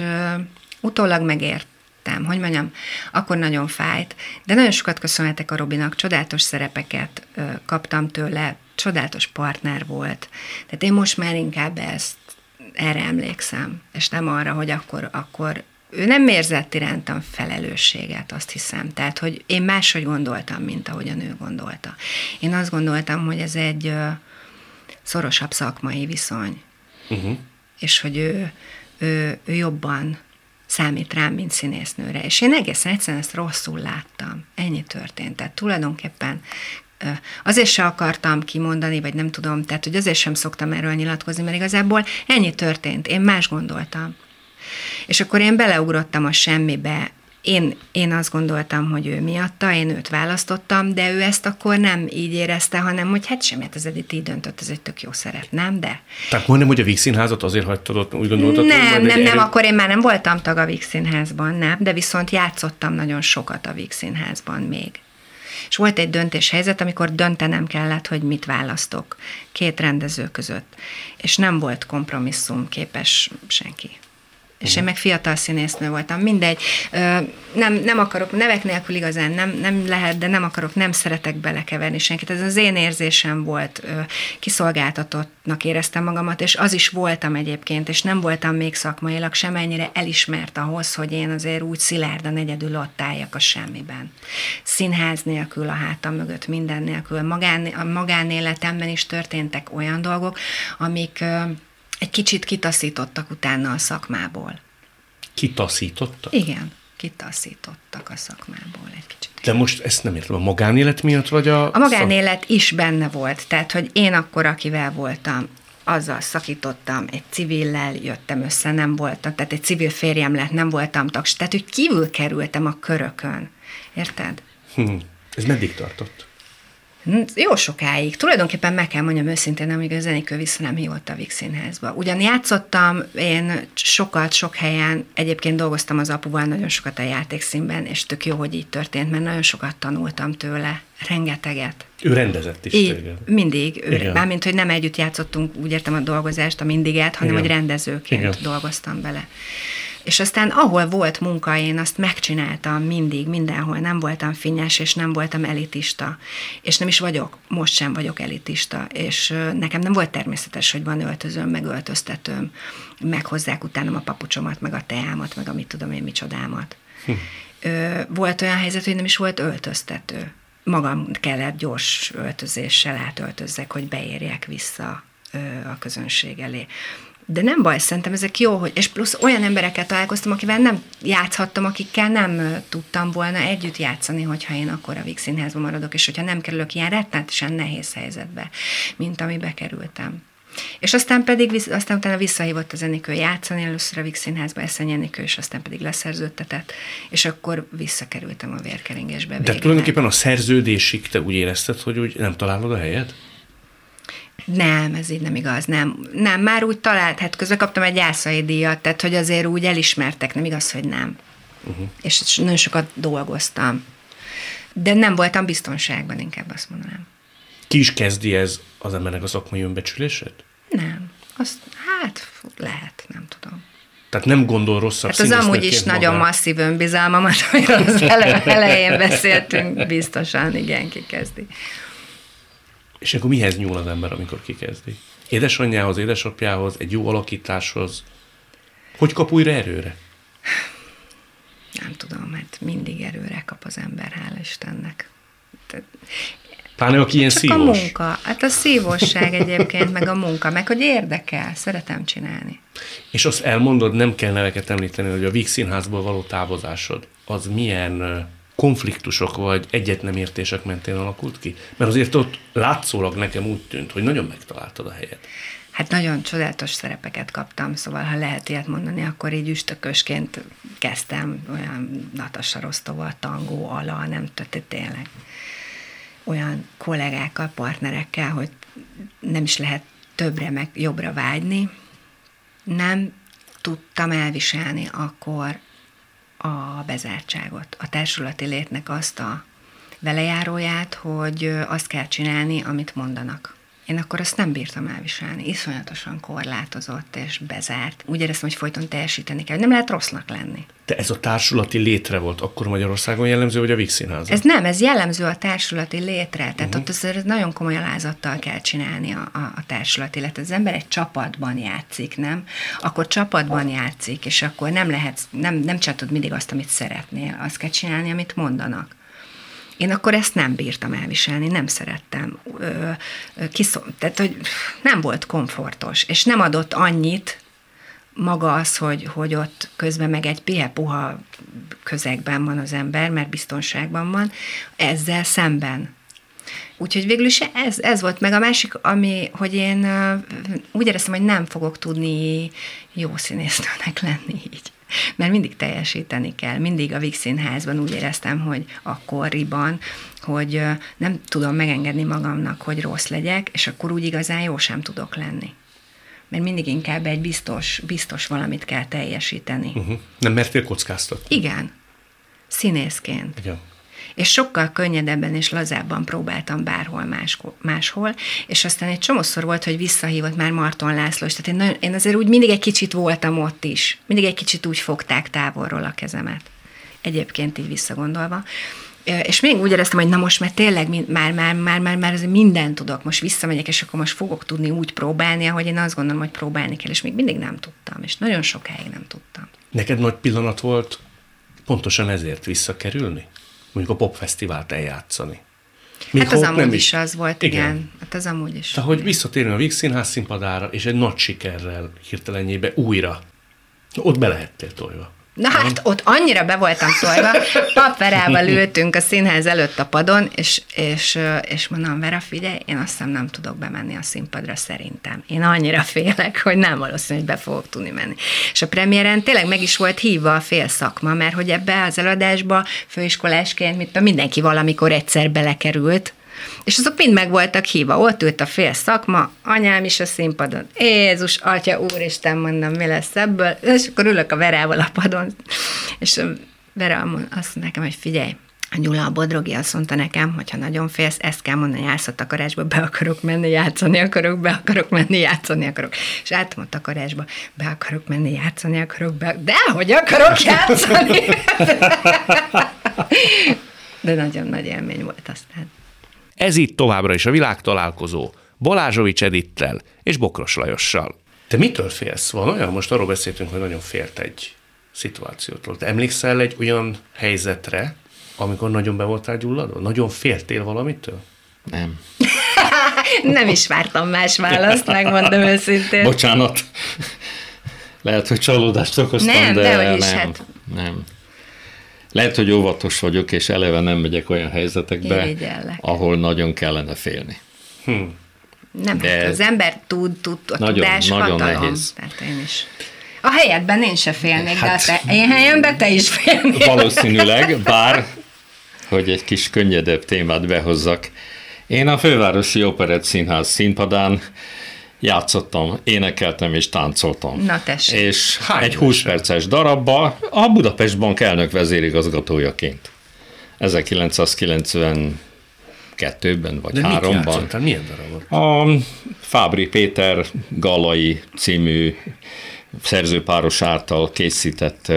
Utólag megértem, hogy mondjam, akkor nagyon fájt, de nagyon sokat köszönhetek a Robinak, csodálatos szerepeket kaptam tőle, csodálatos partner volt. Tehát én most már inkább ezt erre emlékszem, és nem arra, hogy akkor, akkor ő nem érzett irántam felelősséget, azt hiszem. Tehát, hogy én máshogy gondoltam, mint ahogyan ő gondolta. Én azt gondoltam, hogy ez egy szorosabb szakmai viszony. Uh-huh. És hogy ő, ő, ő jobban számít rám, mint színésznőre. És én egészen egyszerűen ezt rosszul láttam. Ennyi történt. Tehát tulajdonképpen azért se akartam kimondani, vagy nem tudom, tehát hogy azért sem szoktam erről nyilatkozni, mert igazából ennyi történt. Én más gondoltam. És akkor én beleugrottam a semmibe, én, én azt gondoltam, hogy ő miatta, én őt választottam, de ő ezt akkor nem így érezte, hanem hogy hát semmit az Edith így döntött, ez egy tök jó szerep, nem? De... Tehát mondom, hogy a Víg Színházat azért hagytad ott, úgy gondoltad? Nem, nem, nem, akkor én már nem voltam tag a Víg Színházban, nem, de viszont játszottam nagyon sokat a Víg Színházban még. És volt egy döntéshelyzet, amikor döntenem kellett, hogy mit választok két rendező között. És nem volt kompromisszum képes senki és én meg fiatal színésznő voltam, mindegy, nem, nem akarok, nevek nélkül igazán nem, nem lehet, de nem akarok, nem szeretek belekeverni senkit. Ez az én érzésem volt, kiszolgáltatottnak éreztem magamat, és az is voltam egyébként, és nem voltam még szakmailag sem ennyire elismert ahhoz, hogy én azért úgy szilárdan egyedül ott álljak a semmiben. Színház nélkül, a hátam mögött, minden nélkül. Magán, a magánéletemben is történtek olyan dolgok, amik egy kicsit kitaszítottak utána a szakmából. Kitaszítottak? Igen, kitaszítottak a szakmából egy kicsit. De most ezt nem értem, a magánélet miatt vagy a... A magánélet szak... is benne volt, tehát hogy én akkor, akivel voltam, azzal szakítottam, egy civillel jöttem össze, nem voltam, tehát egy civil férjem lett, nem voltam tags, tehát hogy kívül kerültem a körökön. Érted? Hm. Ez meddig tartott? Hm, jó sokáig. Tulajdonképpen meg kell mondjam őszintén, amíg a zenikő vissza nem hívott a Vix Színházba. Ugyan játszottam, én sokat, sok helyen, egyébként dolgoztam az apuval nagyon sokat a játékszínben, és tök jó, hogy így történt, mert nagyon sokat tanultam tőle, rengeteget. Ő rendezett is így, Mindig. Ő, mármint, hogy nem együtt játszottunk, úgy értem a dolgozást, a mindiget, hanem Igen. hogy rendezőként Igen. dolgoztam bele. És aztán ahol volt munka, én azt megcsináltam mindig, mindenhol. Nem voltam finnyes, és nem voltam elitista. És nem is vagyok, most sem vagyok elitista. És nekem nem volt természetes, hogy van öltözőm, meg öltöztetőm, meghozzák utána a papucsomat, meg a teámat, meg a mit tudom én micsodámat. Hm. Volt olyan helyzet, hogy nem is volt öltöztető. Magam kellett gyors öltözéssel átöltözzek, hogy beérjek vissza a közönség elé de nem baj, szerintem ezek jó, hogy, és plusz olyan embereket találkoztam, akivel nem játszhattam, akikkel nem tudtam volna együtt játszani, hogyha én akkor a Víg Színházban maradok, és hogyha nem kerülök ilyen rettenetesen nehéz helyzetbe, mint amibe kerültem. És aztán pedig, aztán utána visszahívott a zenikő játszani, először a Víg Színházba Eszenyi Enikő, és aztán pedig leszerződtetett, és akkor visszakerültem a vérkeringésbe. De tulajdonképpen a szerződésig te úgy érezted, hogy úgy nem találod a helyet? Nem, ez így nem igaz, nem. Nem, már úgy talált, hát közben kaptam egy gyászai díjat, tehát hogy azért úgy elismertek, nem igaz, hogy nem. Uh-huh. És nagyon sokat dolgoztam. De nem voltam biztonságban, inkább azt mondanám. Ki is kezdi ez az embernek a szakmai önbecsülését? Nem. Azt, hát lehet, nem tudom. Tehát nem gondol rosszabb Hát az amúgy is magán. nagyon masszív önbizalmamat, *laughs* amiről az elején beszéltünk, biztosan igen, ki kezdi. És akkor mihez nyúl az ember, amikor kikezdi? Édesanyjához, édesapjához, egy jó alakításhoz? Hogy kap újra erőre? Nem tudom, mert mindig erőre kap az ember, hála Istennek. Pláne, aki ilyen Csak szívos. a munka. Hát a szívosság egyébként, meg a munka, meg hogy érdekel, szeretem csinálni. És azt elmondod, nem kell neveket említeni, hogy a Víg Színházból való távozásod, az milyen konfliktusok vagy egyet nem értések mentén alakult ki? Mert azért ott látszólag nekem úgy tűnt, hogy nagyon megtaláltad a helyet. Hát nagyon csodálatos szerepeket kaptam, szóval ha lehet ilyet mondani, akkor így üstökösként kezdtem olyan Natasa Rostova, tangó, ala, nem tehát tényleg olyan kollégákkal, partnerekkel, hogy nem is lehet többre meg jobbra vágyni. Nem tudtam elviselni akkor a bezártságot, a társulati létnek azt a velejáróját, hogy azt kell csinálni, amit mondanak. Én akkor azt nem bírtam elviselni. Iszonyatosan korlátozott és bezárt. Úgy éreztem, hogy folyton teljesíteni kell. Nem lehet rossznak lenni. De ez a társulati létre volt akkor Magyarországon jellemző, vagy a Vix Színház? Ez nem, ez jellemző a társulati létre. Tehát uh-huh. ott azért nagyon komoly alázattal kell csinálni a, a, a társulati létre. Az ember egy csapatban játszik, nem? Akkor csapatban játszik, és akkor nem lehet, nem, nem csatod mindig azt, amit szeretnél. Azt kell csinálni, amit mondanak. Én akkor ezt nem bírtam elviselni, nem szerettem. Ö, kiszom, tehát, hogy nem volt komfortos, és nem adott annyit maga az, hogy, hogy ott közben meg egy puha közegben van az ember, mert biztonságban van, ezzel szemben. Úgyhogy végül is ez, ez volt meg a másik, ami, hogy én úgy éreztem, hogy nem fogok tudni jó színésznőnek lenni így mert mindig teljesíteni kell. Mindig a Vix Színházban úgy éreztem, hogy akkoriban, hogy nem tudom megengedni magamnak, hogy rossz legyek, és akkor úgy igazán jó sem tudok lenni. Mert mindig inkább egy biztos, biztos valamit kell teljesíteni. Uh-huh. Nem mertél kockáztatni? Igen. Színészként. Igen és sokkal könnyedebben és lazábban próbáltam bárhol máskor, máshol, és aztán egy csomószor volt, hogy visszahívott már Marton László, és tehát én, nagyon, én azért úgy mindig egy kicsit voltam ott is, mindig egy kicsit úgy fogták távolról a kezemet, egyébként így visszagondolva, és még úgy éreztem, hogy na most már tényleg már, már, már, már, már mindent tudok, most visszamegyek, és akkor most fogok tudni úgy próbálni, ahogy én azt gondolom, hogy próbálni kell, és még mindig nem tudtam, és nagyon sokáig nem tudtam. Neked nagy pillanat volt pontosan ezért visszakerülni? Mondjuk a popfesztivált eljátszani. Még hát az amúgy nem is az volt, igen. igen. Hát az amúgy is. Tehát, hogy visszatérni a Víg Színház színpadára, és egy nagy sikerrel hirtelenjébe újra. Ott be lehettél tojva. Na hát ott annyira be voltam szólva, papverával ültünk a színház előtt a padon, és, és, és mondom, Vera, figyelj, én azt hiszem nem tudok bemenni a színpadra szerintem. Én annyira félek, hogy nem valószínű, hogy be fogok tudni menni. És a premiéren tényleg meg is volt hívva a fél szakma, mert hogy ebbe az előadásba főiskolásként, mint mindenki valamikor egyszer belekerült, és azok mind meg voltak híva. Ott ült a fél szakma, anyám is a színpadon. Jézus, atya, úristen, mondom, mi lesz ebből? És akkor ülök a Verával a padon, és Vera azt mondja nekem, hogy figyelj, a Gyula a Bodrogi azt mondta nekem, hogy ha nagyon félsz, ezt kell mondani, jársz a takarásba, be akarok menni, játszani akarok, be akarok menni, játszani akarok. És álltam a takarásba, be akarok menni, játszani akarok, be... de hogy akarok játszani? *laughs* De nagyon nagy élmény volt aztán. Ez itt továbbra is a világtalálkozó Balázsovics Edittel és Bokros Lajossal. Te mitől félsz? Van olyan, most arról beszéltünk, hogy nagyon félt egy szituációtól. Te emlékszel egy olyan helyzetre, amikor nagyon be voltál gyulladva? Nagyon féltél valamitől? Nem. *laughs* nem is vártam más választ, megmondom őszintén. Bocsánat. Lehet, hogy csalódást okoztam, nem, de, de nem, is, hát... nem. Lehet, hogy óvatos vagyok, és eleve nem megyek olyan helyzetekbe, ahol nagyon kellene félni. Hm. Nem, De hát az ember tud, tud, a nagyon, tudás nagyon hatalom. Nehéz. Tehát én is. A helyedben én se félnék, hát, de a te, én helyemben te is félnél. Valószínűleg, *laughs* bár, hogy egy kis könnyedebb témát behozzak. Én a Fővárosi Operett Színház színpadán játszottam, énekeltem és táncoltam. Na tessék. És Hány egy 20 perces darabba a Budapest Bank elnök vezérigazgatójaként. 1992-ben vagy De 3-ban. Milyen darabot? A Fábri Péter Galai című szerzőpáros által készített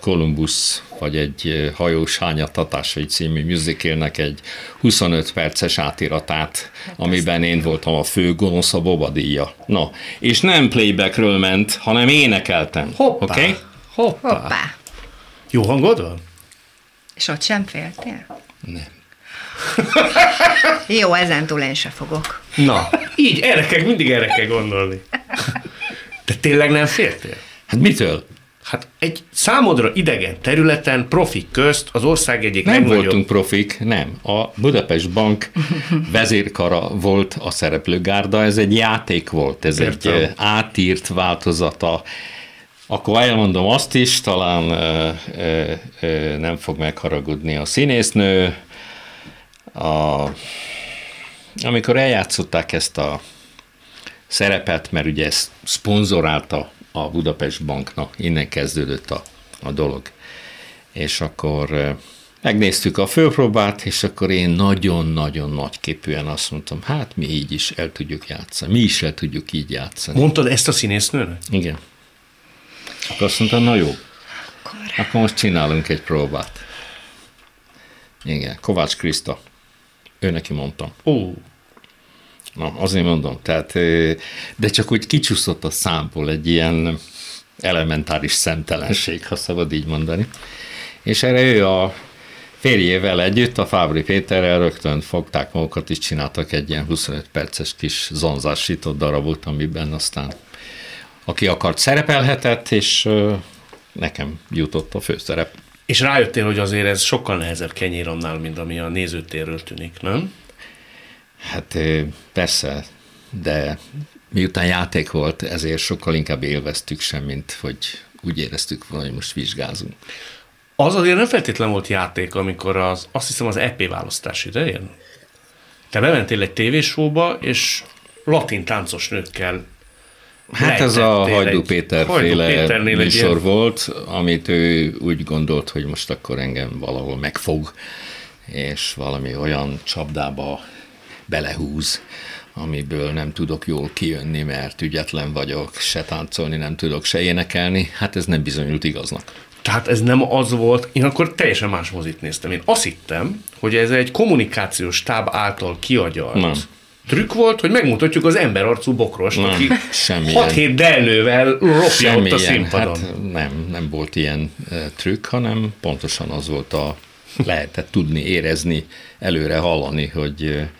Columbus, vagy egy hajós hányatatásai című musicalnek egy 25 perces átiratát, hát amiben én voltam a fő gonosz a bobadíja. No, és nem playbackről ment, hanem énekeltem. Hoppá! Okay? Hoppá! Hoppá! Jó hangod van? És ott sem féltél? Nem. Jó, ezentúl én se fogok. Na, így, erre kell, mindig erre kell gondolni. *laughs* De tényleg nem féltél? Hát mitől? Hát egy számodra idegen területen, profik közt, az ország egyik Nem legnagyobb... voltunk profik, nem. A Budapest Bank *laughs* vezérkara volt a szereplőgárda, ez egy játék volt, ez Értem. egy átírt változata. Akkor elmondom azt is, talán ö, ö, ö, nem fog megharagudni a színésznő. A, amikor eljátszották ezt a szerepet, mert ugye ezt szponzorálta a Budapest Banknak, innen kezdődött a, a dolog. És akkor Megnéztük a fölpróbát, és akkor én nagyon-nagyon nagy képűen azt mondtam, hát mi így is el tudjuk játszani. Mi is el tudjuk így játszani. Mondtad ezt a színésznőnek? Igen. Akkor azt mondta, na jó, akkor most csinálunk egy próbát. Igen, Kovács Kriszta. Ő neki mondtam. Ó, Na, azért mondom, tehát, de csak úgy kicsúszott a számból egy ilyen elementáris szemtelenség, ha szabad így mondani. És erre ő a férjével együtt, a Fábri Péterrel rögtön fogták magukat, és csináltak egy ilyen 25 perces kis zonzásított darabot, amiben aztán aki akart szerepelhetett, és nekem jutott a főszerep. és rájöttél, hogy azért ez sokkal nehezebb kenyér annál, mint ami a nézőtérről tűnik, nem? Hát persze, de miután játék volt, ezért sokkal inkább élveztük sem, mint hogy úgy éreztük volna, hogy most vizsgázunk. Az azért nem feltétlen volt játék, amikor az, azt hiszem az EP választás idején. Te bementél egy tévésóba, és latin táncos nőkkel Hát ez a Hajdú Péter Hajdú féle műsor ilyen- volt, amit ő úgy gondolt, hogy most akkor engem valahol megfog, és valami olyan csapdába belehúz, amiből nem tudok jól kijönni, mert ügyetlen vagyok, se táncolni nem tudok, se énekelni. Hát ez nem bizonyult igaznak. Tehát ez nem az volt, én akkor teljesen más mozit néztem. Én azt hittem, hogy ez egy kommunikációs stáb által kiagyalt Nem. trükk volt, hogy megmutatjuk az emberarcú bokrost, Nem, aki semmilyen. 6-7 delnővel ropja ott a színpadon. hát nem, nem volt ilyen e, trükk, hanem pontosan az volt a lehetett tudni, érezni, előre hallani, hogy e,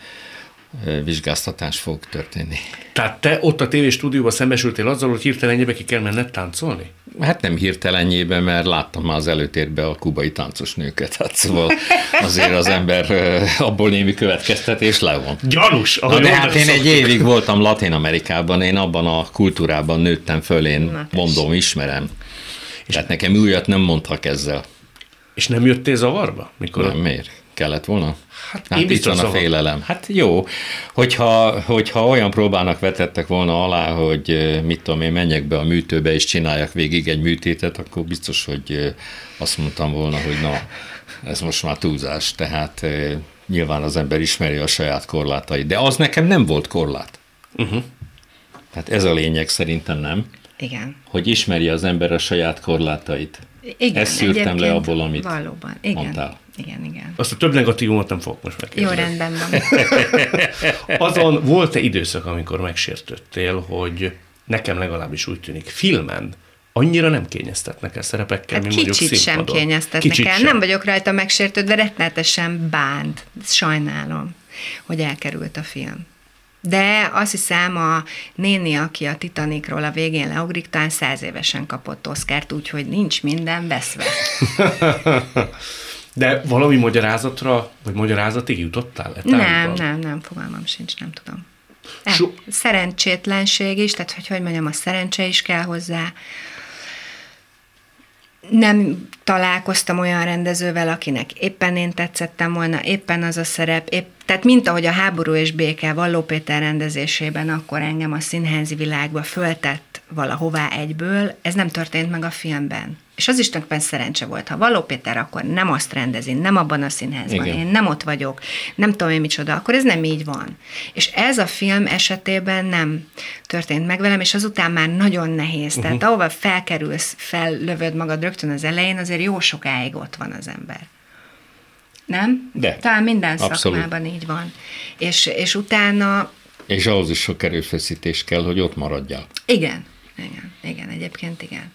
vizsgáztatás fog történni. Tehát te ott a tévéstúdióban szembesültél azzal, hogy hirtelen ennyibe ki kell menned táncolni? Hát nem hirtelenjében, mert láttam már az előtérbe a kubai táncos nőket, hát szóval azért az ember abból némi következtetés levon. Gyanús, Na de hát én egy évig voltam Latin Amerikában, én abban a kultúrában nőttem föl, én Na, mondom, ismerem. Tehát nekem újat nem mondtak ezzel. És nem jöttél zavarba? Mikor Nem, miért? Kellett volna? Hát Hát én itt van a félelem. Hát jó, hogyha, hogyha olyan próbának vetettek volna alá, hogy mit tudom én, menjek be a műtőbe és csináljak végig egy műtétet, akkor biztos, hogy azt mondtam volna, hogy na, ez most már túlzás. Tehát eh, nyilván az ember ismeri a saját korlátait. De az nekem nem volt korlát. Uh-huh. Tehát ez a lényeg szerintem nem, Igen. hogy ismeri az ember a saját korlátait. Igen, Ezt szűrtem le abból, amit Valóban, igen. mondtál. Igen, igen. Azt a több negatívumot nem fogok most Jó, megkérdezni. rendben van. *laughs* Azon volt-e időszak, amikor megsértődtél, hogy nekem legalábbis úgy tűnik, filmen annyira nem kényeztetnek el szerepekkel, Hát mint mondjuk kicsit sem színpadon. kényeztetnek Kicsit el. sem. Nem vagyok rajta megsértődve, rettenetesen bánt. Sajnálom, hogy elkerült a film. De azt hiszem, a néni, aki a Titanicról a végén leugrik, talán száz évesen kapott Oszkárt, úgyhogy nincs minden veszve. *laughs* De valami magyarázatra, vagy magyarázatig jutottál? E Nem, nem, nem, fogalmam sincs, nem tudom. Nem. So- Szerencsétlenség is, tehát hogy hogy mondjam, a szerencse is kell hozzá. Nem találkoztam olyan rendezővel, akinek éppen én tetszettem volna, éppen az a szerep, épp, tehát mint ahogy a Háború és Béke Valló Péter rendezésében akkor engem a színházi világba föltett valahová egyből, ez nem történt meg a filmben. És az is tulajdonképpen szerencse volt. Ha Valló Péter akkor nem azt rendezi, nem abban a színházban, Igen. én nem ott vagyok, nem tudom én micsoda, akkor ez nem így van. És ez a film esetében nem történt meg velem, és azután már nagyon nehéz. Tehát Mhm. ahova felkerülsz, fellövöd magad rögtön az elején, azért jó sokáig ott van az ember. Nem? De. Talán minden Abszolút. szakmában így van. És, és utána, És ahhoz is sok erőfeszítés kell, hogy ott maradjál. igen, igen, igen, egyébként igen.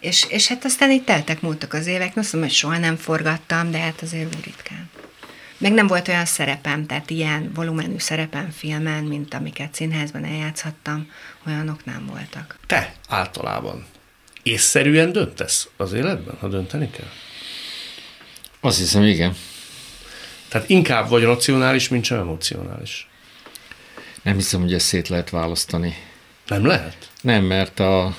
És, és hát aztán itt teltek múltak az évek, azt mondom, hogy soha nem forgattam, de hát azért úgy ritkán. Meg nem volt olyan szerepem, tehát ilyen volumenű szerepem filmen, mint amiket színházban eljátszhattam, olyanok nem voltak. Te általában észszerűen döntesz az életben, ha dönteni kell? Azt hiszem, igen. Tehát inkább vagy racionális, mint sem emocionális. Nem hiszem, hogy ezt szét lehet választani. Nem lehet? Nem, mert a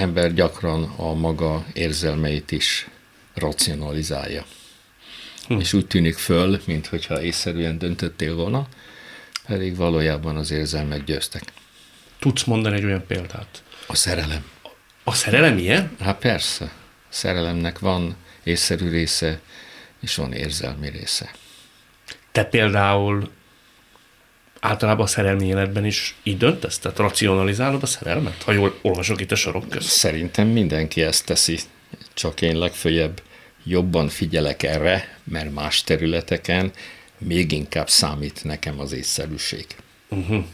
ember gyakran a maga érzelmeit is racionalizálja. Hm. És úgy tűnik föl, mintha észszerűen döntöttél volna, pedig valójában az érzelmek győztek. Tudsz mondani egy olyan példát? A szerelem. A szerelem ilyen? Hát persze. A szerelemnek van észszerű része, és van érzelmi része. Te például általában a szerelmi életben is így döntesz? Tehát racionalizálod a szerelmet, ha jól olvasok itt a sorok között? Szerintem mindenki ezt teszi, csak én legfőjebb jobban figyelek erre, mert más területeken még inkább számít nekem az észszerűség. Uh-huh.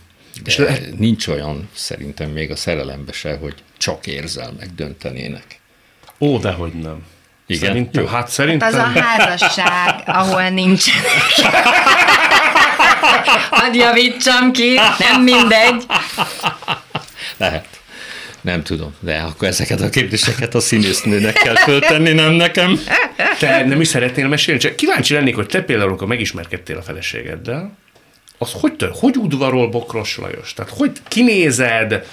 De És lehet... nincs olyan szerintem még a szerelembe se, hogy csak érzelmek döntenének. Ó, dehogy nem. Igen? Szerintem, Jó. hát szerintem... Hát az a házasság, ahol nincsenek. *laughs* Hadd javítsam ki, nem mindegy. Lehet. Nem tudom, de akkor ezeket a kérdéseket a színésznőnek kell föltenni, nem nekem. Te nem is szeretnél mesélni? Csak kíváncsi lennék, hogy te például, amikor megismerkedtél a feleségeddel, az hogy tör, hogy udvarol Bokros Lajos? Tehát hogy kinézed,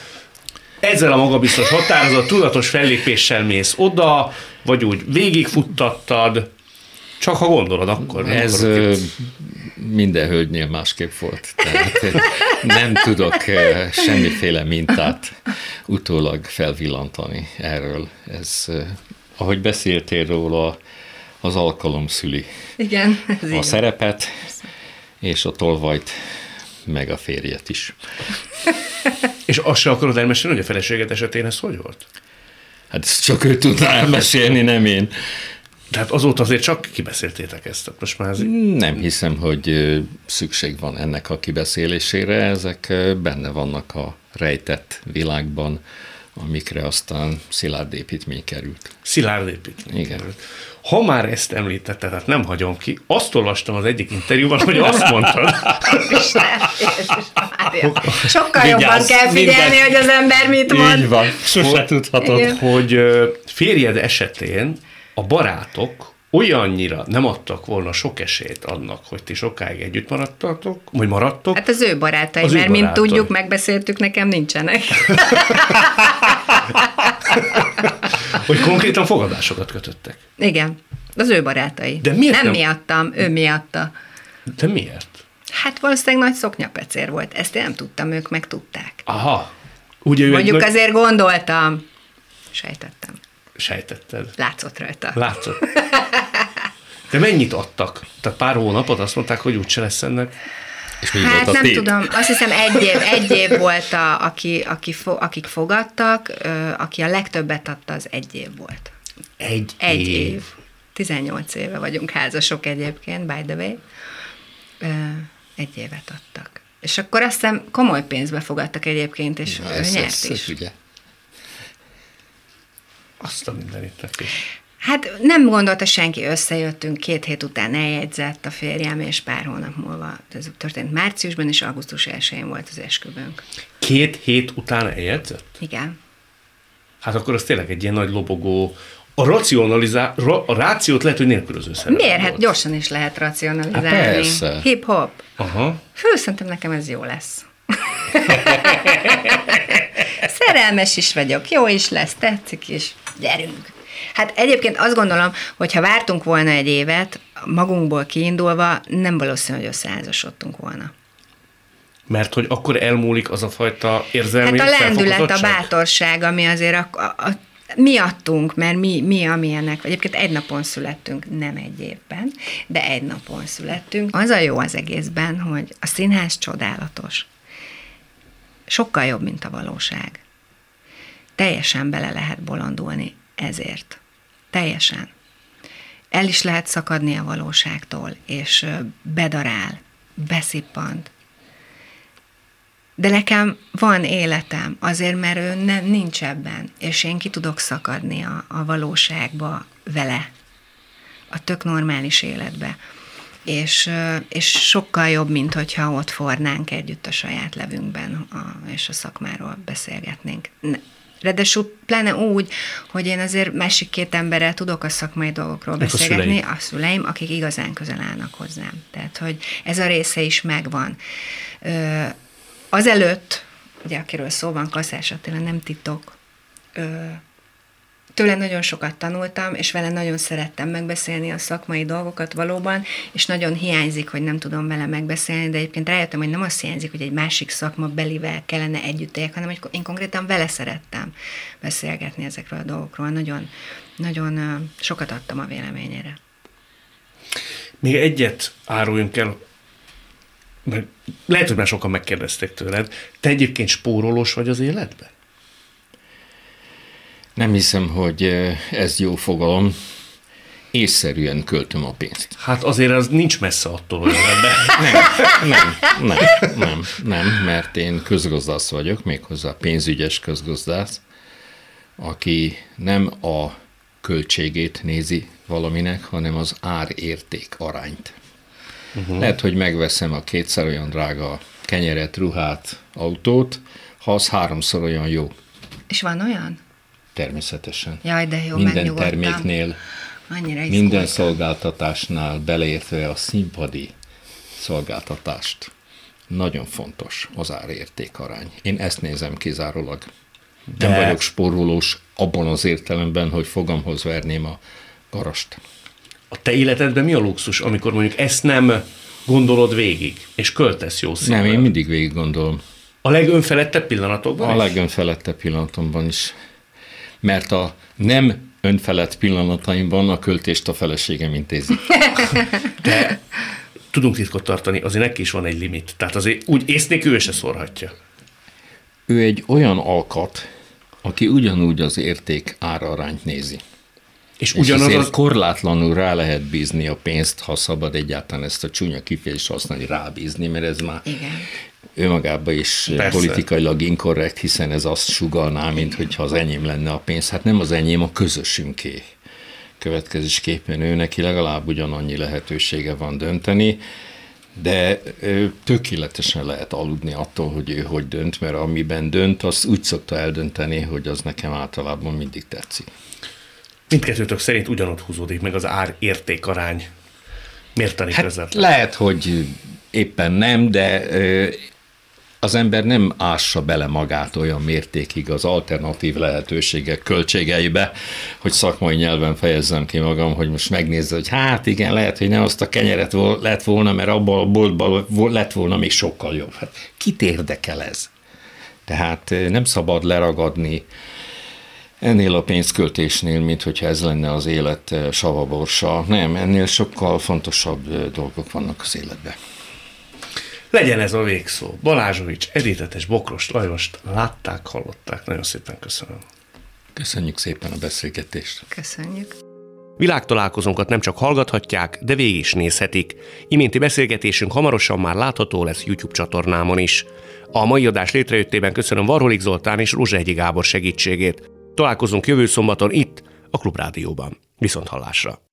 ezzel a magabiztos határozott, tudatos fellépéssel mész oda, vagy úgy végigfuttattad, csak ha gondolod, akkor nem Ez ö, minden hölgynél másképp volt. Tehát nem tudok semmiféle mintát utólag felvillantani erről. Ez, ahogy beszéltél róla, az alkalom szüli. Igen. Ez a igen. szerepet, és a tolvajt, meg a férjet is. *laughs* és azt se akarod elmesélni, hogy a feleséged esetén ez hogy volt? Hát ezt csak ő tudná elmesélni, nem én. Tehát azóta azért csak kibeszéltétek ezt, most már azért... Nem hiszem, hogy szükség van ennek a kibeszélésére, ezek benne vannak a rejtett világban, amikre aztán szilárd építmény került. Szilárd építmény Igen. került. Ha már ezt említette, tehát nem hagyom ki, azt olvastam az egyik interjúban, hogy azt mondtad. Sokkal Vigyázz, jobban kell figyelni, minden. hogy az ember mit mond. Így van, sose tudhatod. Igen. Hogy férjed esetén a barátok olyannyira nem adtak volna sok esélyt annak, hogy ti sokáig együtt maradtatok, vagy maradtok. Hát az ő barátai, az mert ő barátai. mint tudjuk, megbeszéltük, nekem nincsenek. *laughs* hogy konkrétan fogadásokat kötöttek. Igen, az ő barátai. De miért nem, nem miattam, ő miatta. De miért? Hát valószínűleg nagy szoknyapecér volt. Ezt én nem tudtam, ők meg tudták. Aha. Ugye Mondjuk nagy... azért gondoltam. Sejtettem. Sejtetted. Látszott rajta. Látszott. De mennyit adtak? Tehát pár hónapot azt mondták, hogy úgyse lesz ennek. És mi hát volt a nem tét? tudom, azt hiszem egy év, egy év volt, a, aki, aki fo, akik fogadtak, aki a legtöbbet adta, az egy év volt. Egy, egy év. év. 18 éve vagyunk házasok egyébként, by the way. Egy évet adtak. És akkor azt hiszem komoly pénzbe fogadtak egyébként, és ja, ő ez, nyert ez, is. ugye. Azt a mindenit is. Hát nem gondolta senki, összejöttünk, két hét után eljegyzett a férjem, és pár hónap múlva, ez történt márciusban, és augusztus 1-én volt az esküvőnk. Két hét után eljegyzett? Igen. Hát akkor az tényleg egy ilyen nagy lobogó, a racionalizá... a rációt lehet, hogy nélkülöző szerep Miért? Hát gyorsan is lehet racionalizálni. Hát persze. Hip-hop. Aha. Fő, szerintem nekem ez jó lesz. *laughs* Szerelmes is vagyok, jó is lesz, tetszik is, gyerünk. Hát egyébként azt gondolom, hogy ha vártunk volna egy évet, magunkból kiindulva, nem valószínű, hogy összeházasodtunk volna. Mert hogy akkor elmúlik az a fajta érzelmi Hát a lendület, a bátorság, ami azért a, a, a miattunk, mert mi, mi amilyenek, egyébként egy napon születtünk, nem egy évben, de egy napon születtünk. Az a jó az egészben, hogy a színház csodálatos. Sokkal jobb, mint a valóság. Teljesen bele lehet bolondulni ezért. Teljesen. El is lehet szakadni a valóságtól, és bedarál, beszippant. De nekem van életem, azért, mert ő nem, nincs ebben, és én ki tudok szakadni a, a valóságba vele, a tök normális életbe. És, és sokkal jobb, mint hogyha ott fornánk együtt a saját levünkben, a, és a szakmáról beszélgetnénk. Ráadásul pláne úgy, hogy én azért másik két emberrel tudok a szakmai dolgokról beszélgetni, a szüleim. a szüleim, akik igazán közel állnak hozzám. Tehát, hogy ez a része is megvan. Ö, azelőtt, ugye akiről szó van, Kaszás Attila, nem titok, ö, tőle nagyon sokat tanultam, és vele nagyon szerettem megbeszélni a szakmai dolgokat valóban, és nagyon hiányzik, hogy nem tudom vele megbeszélni, de egyébként rájöttem, hogy nem azt hiányzik, hogy egy másik szakma belivel kellene együtt éljek, hanem hogy én konkrétan vele szerettem beszélgetni ezekről a dolgokról. Nagyon, nagyon sokat adtam a véleményére. Még egyet áruljunk el, mert lehet, hogy már sokan megkérdezték tőled. Te egyébként spórolós vagy az életben? Nem hiszem, hogy ez jó fogalom. Észszerűen költöm a pénzt. Hát azért az nincs messze attól, hogy *laughs* nem, nem, nem, nem, nem, mert én közgazdász vagyok, méghozzá pénzügyes közgazdász, aki nem a költségét nézi valaminek, hanem az ár-érték arányt. Uh-huh. Lehet, hogy megveszem a kétszer olyan drága kenyeret, ruhát, autót, ha az háromszor olyan jó. És van olyan? Természetesen. Jaj, de jó, Minden terméknél, Annyira minden szolgáltatásnál, beleértve a színpadi szolgáltatást, nagyon fontos az árérték arány. Én ezt nézem kizárólag. De... Nem vagyok spórolós abban az értelemben, hogy fogamhoz verném a garast. A te életedben mi a luxus, amikor mondjuk ezt nem gondolod végig, és költesz jó szívvel? Nem, én mindig végig gondolom. A legönfelettebb pillanatokban A legönfelettebb pillanatomban is. Mert a nem önfelett pillanataimban a költést a feleségem intézi. *laughs* De tudunk titkot tartani, azért neki is van egy limit. Tehát azért úgy ész nélkül ő se szórhatja. Ő egy olyan alkat, aki ugyanúgy az érték árarányt nézi. És, ugyanaz és az... korlátlanul rá lehet bízni a pénzt, ha szabad egyáltalán ezt a csúnya kifejezést használni, rábízni, mert ez már Igen. Önmagában is Persze. politikailag inkorrekt, hiszen ez azt sugalná, mint hogyha az enyém lenne a pénz. Hát nem az enyém, a közösünké. Következésképpen ő neki legalább ugyanannyi lehetősége van dönteni, de tökéletesen lehet aludni attól, hogy ő hogy dönt, mert amiben dönt, az úgy szokta eldönteni, hogy az nekem általában mindig tetszik. Mindkettőtök szerint ugyanott húzódik meg az ár-érték arány. Miért hát közvetlen? Lehet, hogy éppen nem, de az ember nem ássa bele magát olyan mértékig az alternatív lehetőségek költségeibe, hogy szakmai nyelven fejezzem ki magam, hogy most megnézze, hogy hát igen, lehet, hogy nem azt a kenyeret lett volna, mert abban a boltban lett volna még sokkal jobb. Hát kit érdekel ez? Tehát nem szabad leragadni ennél a pénzköltésnél, mint hogyha ez lenne az élet savaborsa. Nem, ennél sokkal fontosabb dolgok vannak az életben. Legyen ez a végszó. Balázsovics, Editetes, Bokrost, Lajost látták, hallották. Nagyon szépen köszönöm. Köszönjük szépen a beszélgetést. Köszönjük. Világtalálkozónkat nem csak hallgathatják, de végig is nézhetik. Iménti beszélgetésünk hamarosan már látható lesz YouTube csatornámon is. A mai adás létrejöttében köszönöm Varholik Zoltán és Egyi Gábor segítségét. Találkozunk jövő szombaton itt, a Klubrádióban. Viszont hallásra!